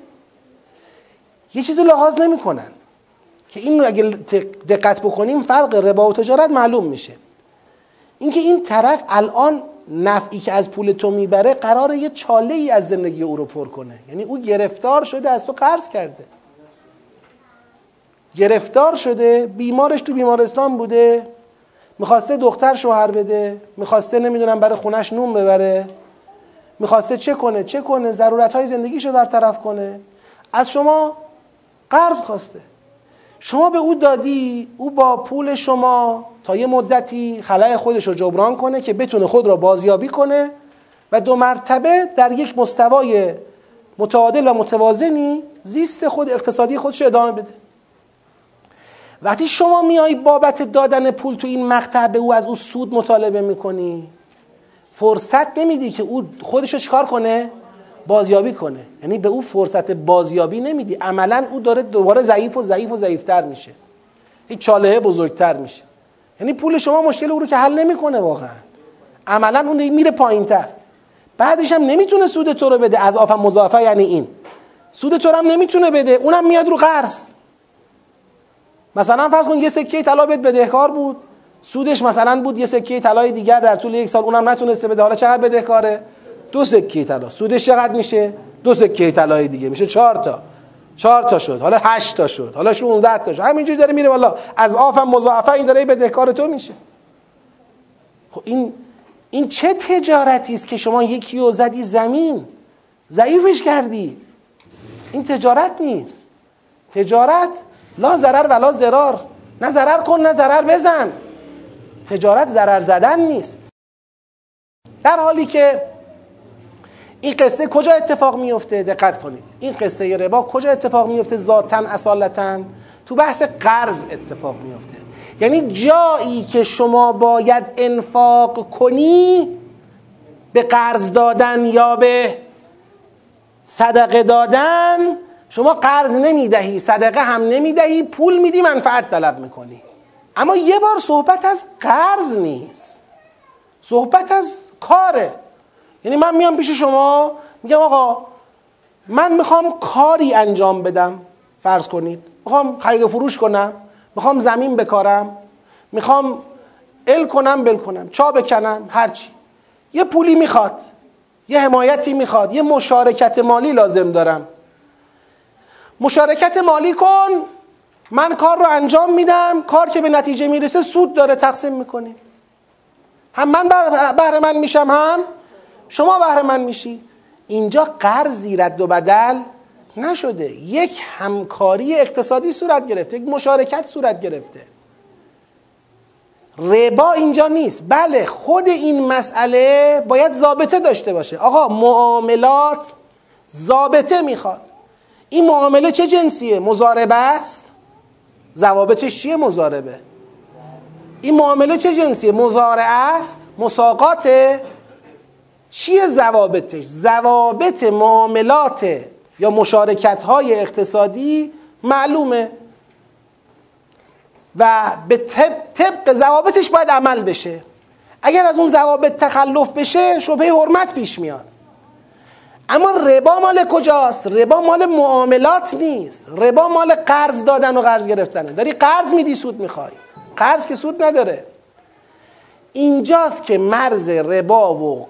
یه چیزی لحاظ نمی‌کنن. که این اگه دقت بکنیم فرق ربا و تجارت معلوم میشه. اینکه این طرف الان نفعی که از پول تو می‌بره قرار یه چاله ای از زندگی او رو پر کنه. یعنی او گرفتار شده از تو قرض کرده. گرفتار شده بیمارش تو بیمارستان بوده می‌خواسته دختر شوهر بده می‌خواسته نمی‌دونم برای خونش نون ببره می‌خواسته چه کنه چه کنه ضرورت های زندگیشو برطرف کنه. از شما قرض خواسته. شما به او دادی او با پول شما تا یه مدتی خلای خودش رو جبران کنه که بتونه خود را بازیابی کنه و دو مرتبه در یک مستوای متعادل و متوازنی زیست خود اقتصادی خودش رو ادامه بده. وقتی شما میای بابت دادن پول تو این مقطع به او از او سود مطالبه می‌کنی فرصت نمیدی که او خودش رو چیکار کنه؟ بازیابی کنه. یعنی به او فرصت بازیابی نمیدی. عملا او داره دوباره ضعیف و ضعیف و ضعیفتر میشه. این چاله بزرگتر میشه. یعنی پول شما مشکل او رو که حل نمی‌کنه واقعا. عملا اون میره پایینتر. بعدش هم نمی‌تونه سود تو رو بده. از آفم مضافه یعنی این. سود تو هم نمی‌تونه بده. اونم میاد رو قرض. مثلا فرض کن یه سکه طلا بهت بدهکار بود. سودش مثلا بود یه سکه طلای دیگر در طول یک سال اونم نتونسته بده. حالا چقدر بدهکاره؟ دو سکه طلا. سودش چقدر میشه؟ دو سکه طلای دیگه میشه. چهار تا. چهار تا شد. حالا هشت تا شد. حالا 16 تا شد. همینجوری داره میره والا. از آفم مضاعفه این داره بدهکار تو میشه. خب این این چه تجارتی است که شما یکی رو زدی زمین؟ ضعیفش کردی. این تجارت نیست. تجارت لا ضرر ولا ضرار. نه ضرر کن نه ضرر بزن. تجارت ضرر زدن نیست. در حالی که این قصه کجا اتفاق میفته دقت کنید. این قصه ربا کجا اتفاق میفته ذاتا اصالتا. تو بحث قرض اتفاق میفته یعنی جایی که شما باید انفاق کنی به قرض دادن یا به صدقه دادن شما قرض نمی‌دهی صدقه هم نمی‌دهی پول میدی منفعت طلب می‌کنی. اما یه بار صحبت از قرض نیست. صحبت از کاره. یعنی من میام پیش شما میگم آقا من می‌خوام کاری انجام بدم فرض کنید. می‌خوام خرید و فروش کنم می‌خوام زمین بکارم می‌خوام ال کنم بل کنم چا بکنم هرچی یه پولی می‌خواد یه حمایتی می‌خواد یه مشارکت مالی لازم دارم. مشارکت مالی کن من کار رو انجام میدم کار که به نتیجه می‌رسه سود داره تقسیم می‌کنیم. هم من بهره من میشم هم شما بهره من میشی. اینجا قرضی رد و بدل نشده. یک همکاری اقتصادی صورت گرفته یک مشارکت صورت گرفته. ربا اینجا نیست. بله خود این مسئله باید ضابطه داشته باشه. آقا معاملات ضابطه می‌خواد. این معامله چه جنسیه؟ مزاربه است؟ ضوابطش چیه مزاربه این معامله چه جنسیه؟ مزارعه است؟ مساقاته؟ چیه ضوابطش؟ ضوابط معاملات یا مشارکت های اقتصادی معلومه. و به طبق ضوابطش باید عمل بشه. اگر از اون ضوابط تخلف بشه شبه حرمت پیش میاد. اما ربا مال کجاست؟ ربا مال معاملات نیست. ربا مال قرض دادن و قرض گرفتنه داری قرض میدی سود می‌خوای. قرض که سود نداره. اینجاست که مرز ربا و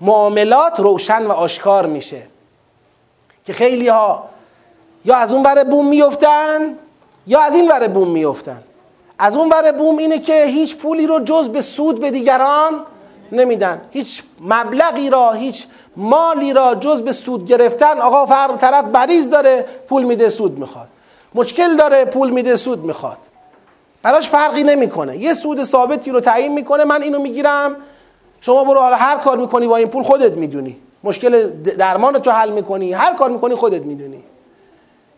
معاملات روشن و آشکار میشه. که خیلی ها یا از اون ور بوم میفتن یا از این ور بوم میفتن از اون ور بوم اینه که هیچ پولی رو جز به سود به دیگران نمیدن. هیچ مبلغی را هیچ مالی را جز به سود گرفتن. آقا فر طرف بریز داره پول میده سود می‌خواد. مشکل داره پول میده سود می‌خواد. براش فرقی نمی‌کنه. یه سود ثابتی رو تعیین می‌کنه من اینو می‌گیرم. شما برو حالا هر کار می‌کنی با این پول خودت می‌دونی. مشکل درمان تو حل می‌کنی. هر کار می‌کنی خودت می‌دونی.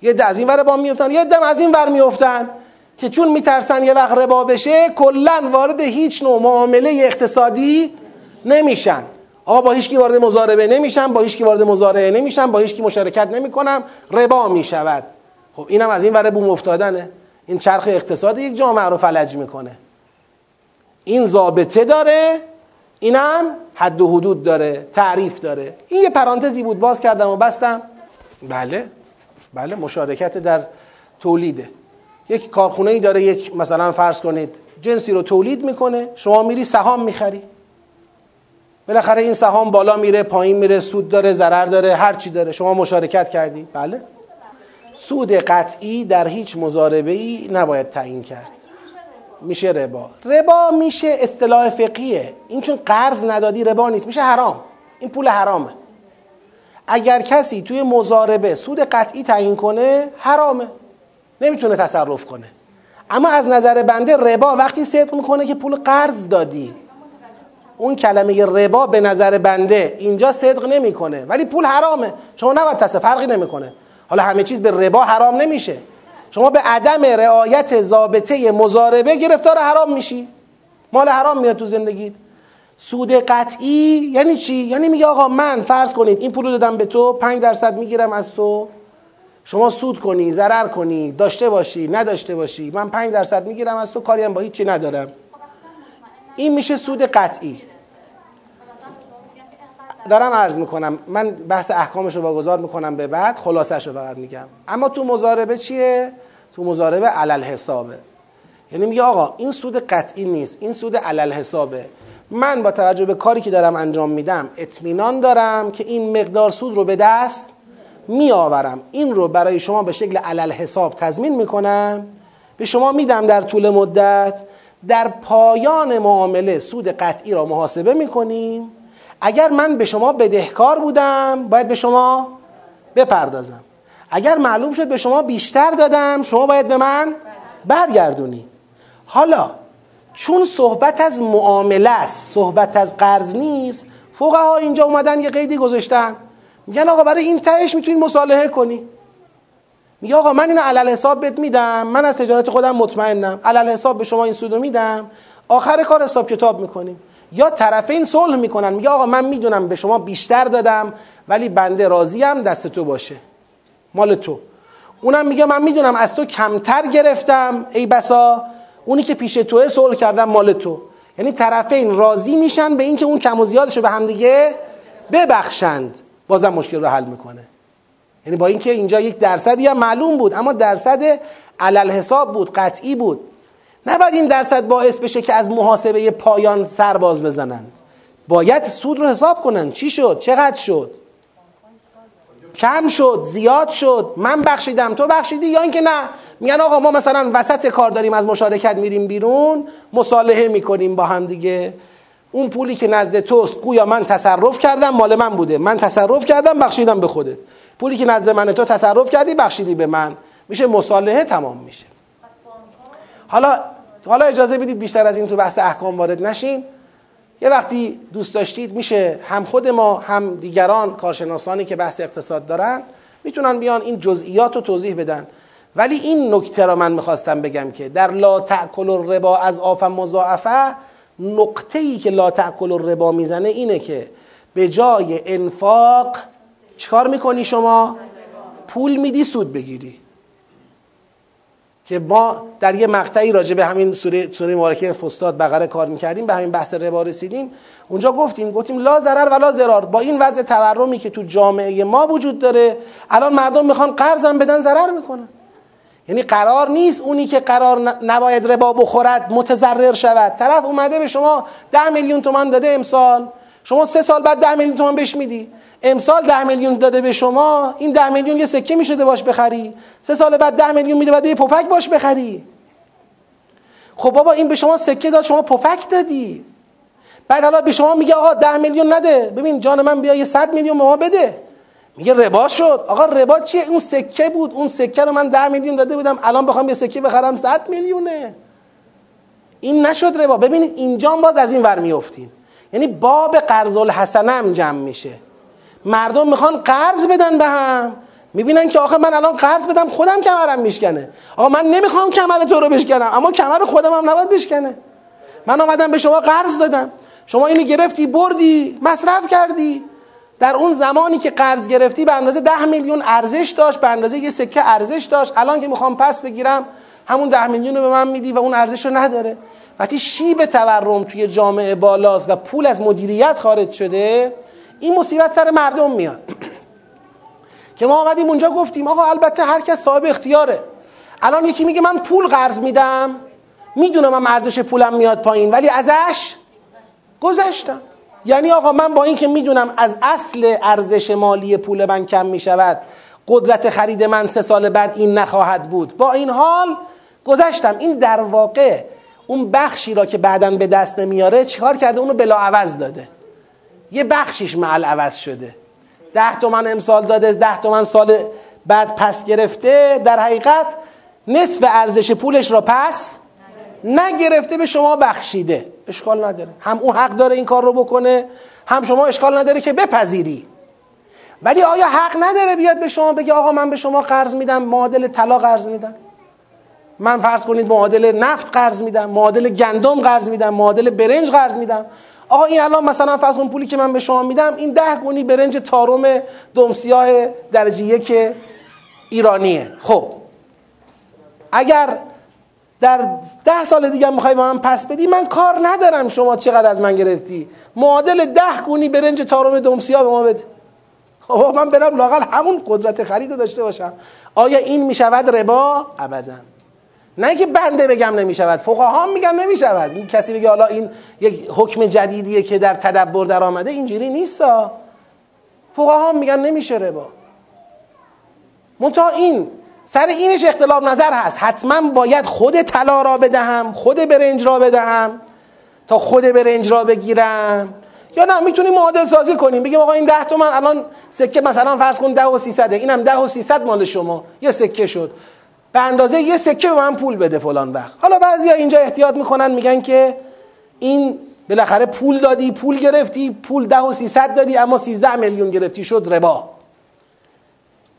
یه ده از این ور با میفتن یه دم از این ور میفتن که چون میترسن یه وقت ربا بشه کلا وارد هیچ نوع معامله اقتصادی نمیشن. آقا با هیچکی وارد مزاربه نمیشن با هیچکی وارد مزارعه نمیشن با هیچکی مشارکت نمی‌کنم ربا می‌شود. خب اینم از این ور بوم افتادنه. این چرخ اقتصاد یک جامعه رو فلج می‌کنه. این ضابطه داره اینم حد و حدود داره تعریف داره. این یه پرانتزی بود باز کردم و بستم. بله بله مشارکت در تولیده. یک کارخونه ای داره یک مثلا فرض کنید جنسی رو تولید می‌کنه شما میری سهام می‌خری. بالاخره این سهام بالا میره پایین میره سود داره ضرر داره هر چی داره. شما مشارکت کردی. بله. سود قطعی در هیچ مزاربه ای نباید تعیین کرد. میشه ربا. ربا میشه اصطلاح فقیه. این چون قرض ندادی ربا نیست میشه حرام. این پول حرامه. اگر کسی توی مزاربه سود قطعی تعیین کنه حرامه. نمی‌تونه تصرف کنه. اما از نظر بنده ربا وقتی صدق می‌کنه که پول قرض دادی. اون کلمه ربا به نظر بنده اینجا صدق نمی‌کنه. ولی پول حرامه. شما نباید تصرف فرقی نمی‌کنه. حالا همه چیز به ربا حرام نمیشه. شما به عدم رعایت ضابطه مزاربه گرفتار حرام میشی. مال حرام میاد تو زندگی سود قطعی یعنی چی؟ یعنی میگه آقا من فرض کنید این پول دادم به تو 5 درصد می‌گیرم از تو. شما سود کنی ضرر کنی داشته باشی نداشته باشی من 5 درصد می‌گیرم از تو کاری هم با هیچی ندارم. این میشه سود قطعی. دارم عرض می‌کنم من بحث احکامش رو واگذار می‌کنم به بعد خلاصش رو فقط میگم. اما تو مزاربه چیه؟ تو مزاربه علل حسابه یعنی میگه آقا این سود قطعی نیست این سود علل حسابه من با توجه به کاری که دارم انجام میدم اطمینان دارم که این مقدار سود رو به دست میآورم. این رو برای شما به شکل علل حساب تضمین می‌کنم. به شما میدم در طول مدت. در پایان معامله سود قطعی را محاسبه می‌کنیم. اگر من به شما بدهکار بودم باید به شما بپردازم. اگر معلوم شد به شما بیشتر دادم شما باید به من برگردونی. حالا چون صحبت از معامله است صحبت از قرض نیست فقها اینجا اومدن یه قیدی گذاشتن. میگن آقا برای این تهش می‌تونی مصالحه کنی. میگه آقا من اینو علل حساب بهت میدم من از تجارت خودم مطمئنم. علل حساب به شما این سودو میدم. آخر کار حساب کتاب می‌کنیم. یا طرفین صلح می‌کنن میگه آقا من می‌دونم به شما بیشتر دادم ولی بنده راضیم دست تو باشه. مال تو. اونم میگه من می‌دونم از تو کمتر گرفتم ای بسا. اونی که پیش توه صلح کردم مال تو. یعنی طرفین راضی میشن به اینکه اون کم و زیادشو به همدیگه ببخشند. بازم مشکل رو حل می‌کنه. یعنی با اینکه اینجا یک درصدی هم معلوم بود اما درصد علل حساب بود قطعی بود. نباید این درصد باعث بشه که از محاسبه پایان سر باز بزنند. باید سود رو حساب کنند. چی شد؟ چقدر شد؟ کم شد؟ زیاد شد؟ من بخشیدم. تو بخشیدی؟ یا اینکه نه. میگن آقا ما مثلا وسط کار داریم از مشارکت میریم بیرون مصالحه می‌کنیم با هم دیگه. اون پولی که نزد توست گویا من تصرف کردم مال من بوده. من تصرف کردم بخشیدم به خودت. پولی که نزد من تو تصرف کردی بخشیدی به من. میشه مصالحه تمام میشه. حالا حالا اجازه بدید بیشتر از این تو بحث احکام وارد نشیم. یه وقتی دوست داشتید میشه هم خود ما هم دیگران کارشناسانی که بحث اقتصاد دارن می‌تونن بیان این جزئیات رو توضیح بدن. ولی این نکته را من می‌خواستم بگم که در لا تأکل الربا از آف مضاعفه نقطه ای که لا تأکل الربا می‌زنه اینه که به جای انفاق چیکار می‌کنی شما؟ پول میدی سود بگیری. که ما در یه مقطعی راجع به همین سوره سوره مبارکه فستاد بقره کار می‌کردیم به همین بحث ربا رسیدیم. اونجا گفتیم گفتیم لا ضرر ولا ضرار. با این وضع تورمی که تو جامعه ما وجود داره الان مردم می‌خوان قرضم بدن ضرر می‌کنن. یعنی قرار نیست اونی که قرار نباید ربا بخورد متضرر شود. طرف اومده به شما ده میلیون تومان داده امسال. شما سه سال بعد ده میلیون تومان بهش میدی. امسال ده میلیون داده به شما این ده میلیون یه سکه می‌شده باش بخری. سه سال بعد ده میلیون میده بعد یه پفک باش بخری. خب بابا این به شما سکه داد شما پفک دادی. بعد حالا به شما میگه آقا ده میلیون نده. ببین جان من بیا یه صد میلیون به ما بده. میگه ربا شد. آقا ربا چیه؟ اون سکه بود. اون سکه رو من ده میلیون داده بودم. الان بخوام یه سکه بخرم صد میلیونه. این نشد ربا. ببینید اینجا باز از این ور میفتیم یعنی باب قرض الحسنه هم جمع میشه. مردم می‌خوان قرض بدن به هم. می‌بینن که آخه من الان قرض بدم خودم کمرم میشکنه. آقا من نمی‌خوام کمر تو رو بشکنم اما کمر خودم هم نباید بشکنه. من آمدم به شما قرض دادم. شما اینو گرفتی بردی مصرف کردی. در اون زمانی که قرض گرفتی به اندازه ده میلیون ارزش داشت به اندازه یه سکه ارزش داشت. الان که می‌خوام پس بگیرم همون ده میلیون رو به من میدی و اون ارزش رو نداره. وقتی شیب تورم توی جامعه بالاست و پول از مدیریت خارج شده این مصیبت سر مردم میاد. که ما آمدیم اونجا گفتیم آقا البته هر کس صاحب اختیاره. الان یکی میگه من پول قرض میدم. می‌دونم من ارزش پولم میاد پایین ولی ازش گذشتم. یعنی آقا من با اینکه می‌دونم از اصل ارزش مالی پول من کم می‌شود قدرت خرید من سه سال بعد این نخواهد بود. با این حال گذشتم. این در واقع اون بخشی را که بعدا به دست نمیاره چیکار کرده؟ اونو بلا عوض داده. یه بخشیش معل عوض شده. ده تومن امسال داده ده تومن سال بعد پس گرفته. در حقیقت نصف ارزش پولش را پس نگرفته به شما بخشیده. اشکال نداره. هم اون حق داره این کار رو بکنه هم شما اشکال نداره که بپذیری. ولی آیا حق نداره بیاد به شما بگه آقا من به شما قرض میدم معادل طلا قرض میدم؟ من فرض کنید معادل نفت قرض میدم معادل گندم قرض میدم معادل برنج قرض میدم. آقا این الان مثلا فرض کن پولی که من به شما میدم این ده گونی برنج تارم دمسیاه درجه یک ایرانیه. خب. اگر در ده سال دیگه می‌خوای با من پس بدی من کار ندارم شما چقدر از من گرفتی. معادل ده گونی برنج تارم دمسیاه به ما بده. خب من برم لاقل همون قدرت خرید رو داشته باشم. آیا این می‌شود ربا؟ ابدا. نه که بنده بگم نمی‌شود فقها هم میگن نمی‌شود. این کسی بگه حالا این یک حکم جدیدیه که در تدبر در آمده اینجوری نیست فقها هم میگن نمیشه ربا. منتها این سر اینش اختلاف نظر هست. حتما باید خود طلا را بدهم خود برنج را بدهم تا خود برنج را بگیرم. یا نه می‌تونیم معادل سازی کنیم. بگیم آقا این ده تومن الان سکه مثلا فرض کن ده و سیصده. اینم ده و سیصد مال شما. یه سکه شد. به اندازه یه سکه به من پول بده فلان وقت. حالا بعضیا اینجا احتیاط می‌کنن میگن که این بالاخره پول دادی پول گرفتی پول ده و سیصد دادی اما سیزده میلیون گرفتی شد ربا.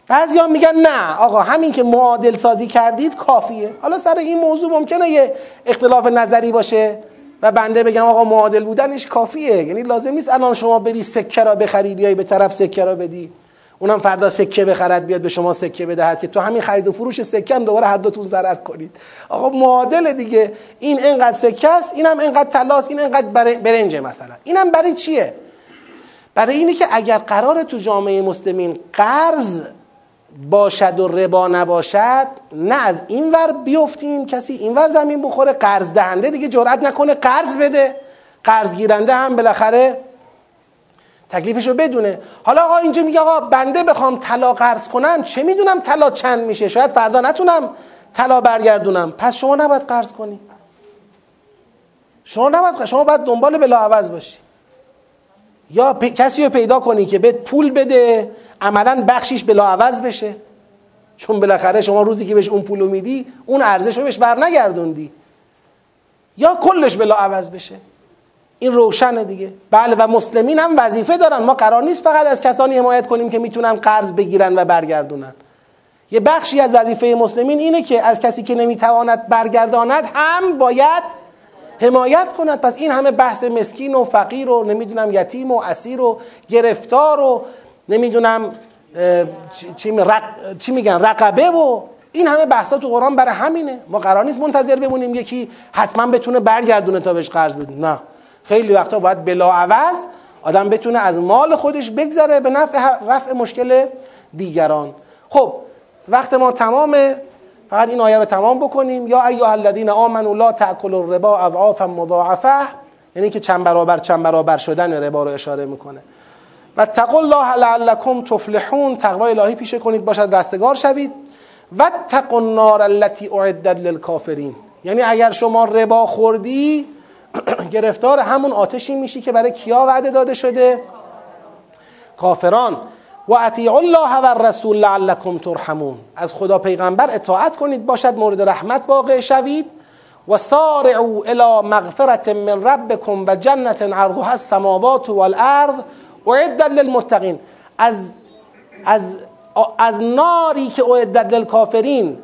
بعضی میگن نه آقا همین که معادل سازی کردید کافیه. حالا سر این موضوع ممکنه یه اختلاف نظری باشه و بنده بگم آقا معادل بودنش کافیه. یعنی لازم نیست الان شما بری سکه را بخری بیای به طرف سکه را بدی. اونم فردا سکه بخرد بیاد به شما سکه بدهد که تو همین خرید و فروش سکه هم دوباره هر دوتون ضرر کنید. آقا معادل دیگه این انقدر سکه است اینم انقدر طلاست این انقدر برنجه مثلا. اینم برای چیه؟ برای اینه که اگر قرار تو جامعه مسلمین قرض باشد و ربا نباشد نه از این ور بیفتیم کسی این ور زمین بخوره قرض دهنده دیگه جرأت نکنه قرض بده. قرض گیرنده هم بالاخره تکلیفش رو بدونه. حالا آقا اینجا میگه آقا بنده بخوام طلا قرض کنم چه می‌دونم طلا چند میشه؟ شاید فردا نتونم طلا برگردونم. پس شما نباید قرض کنی. شما نباید شما باید دنبال بلا عوض باشی. یا کسی رو پیدا کنی که بهت پول بده عملا بخشیش بلا عوض بشه. چون بالاخره شما روزی که بهش اون پولو میدی اون ارزش رو بهش بر نگردوندی یا کلش بلا عوض بشه. این روشنه دیگه. بله و مسلمین هم وظیفه دارن. ما قرار نیست فقط از کسانی حمایت کنیم که می‌تونن قرض بگیرن و برگردونن. یه بخشی از وظیفه مسلمین اینه که از کسی که نمی‌تواند برگرداند هم باید حمایت کند. پس این همه بحث مسکین و فقیر و نمی‌دونم یتیم و اسیر و گرفتار و نمی‌دونم چی, چی میگن رقبه و این همه بحثا تو قرآن برای همینه. ما قرار نیست منتظر بمونیم یکی حتما بتونه برگردونه تا بهش قرض بده. نه. خیلی وقتا باید بلا عوض آدم بتونه از مال خودش بگذره به نفع رفع مشکل دیگران. خب وقت ما تمامه. فقط این آیه رو تمام بکنیم. یا ایها الذین آمنوا لا تاکلوا الربا اضعافا مضاعفه. یعنی که چند برابر چند برابر شدن ربا رو اشاره می‌کنه. و تقوا الله لعلکم تفلحون. تقوای الهی پیشه کنید باشد رستگار شوید. و تقوا النار التي اعدت للکافرین. یعنی اگر شما ربا خوردی گرفتار همون آتشی میشی که برای کیا وعده داده شده؟ کافران. و اطیع الله و الرسول لعلکم ترحمون. از خدا پیغمبر اطاعت کنید باشد مورد رحمت واقع شوید. و سارعوا الى مغفرت من ربکم و جنت عرضها السماوات والارض اعدت للمتقین. از از از ناری که اعدت للکافرین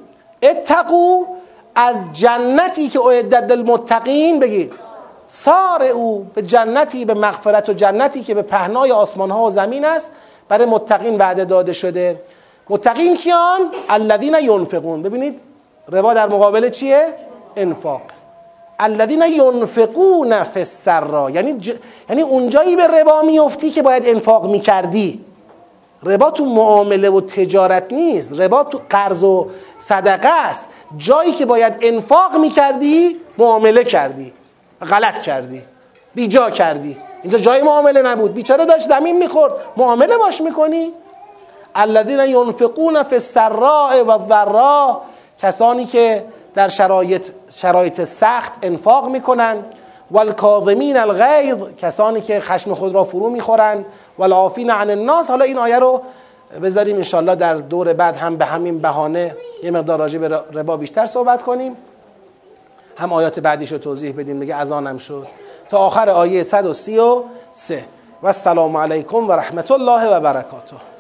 اتقو از جنتی که اعدت للمتقین بگید. سار او به جنتی به مغفرت و جنتی که به پهنای آسمان ها و زمین است برای متقین وعده داده شده. متقین کیان؟ الذین ینفقون. ببینید ربا در مقابل چیه؟ انفاق. الذین ینفقون فی السرا یعنی ج... یعنی اونجایی به ربا میفتی که باید انفاق می‌کردی. ربا تو معامله و تجارت نیست. ربا تو قرض و صدقه است. جایی که باید انفاق می‌کردی معامله کردی. غلط کردی. بیجا کردی. اینجا جای معامله نبود. بیچاره داشت زمین می‌خورد. معامله باش می‌کنی. الذین ینفقون فی السراء و الضراء کسانی که در شرایط, شرایط سخت انفاق می‌کنن. والکاظمین الغیظ کسانی که خشم خود را فرو می‌خورن. والعافین عن الناس. حالا این آیه رو بذاریم انشالله در دور بعد هم به همین بهانه یه مقدار راجع به ربا بیشتر صحبت کنیم. هم آیات بعدیش رو توضیح بدیم دیگه از آنم شد. تا آخر آیه 133 و السلام علیکم و رحمت الله و برکاته.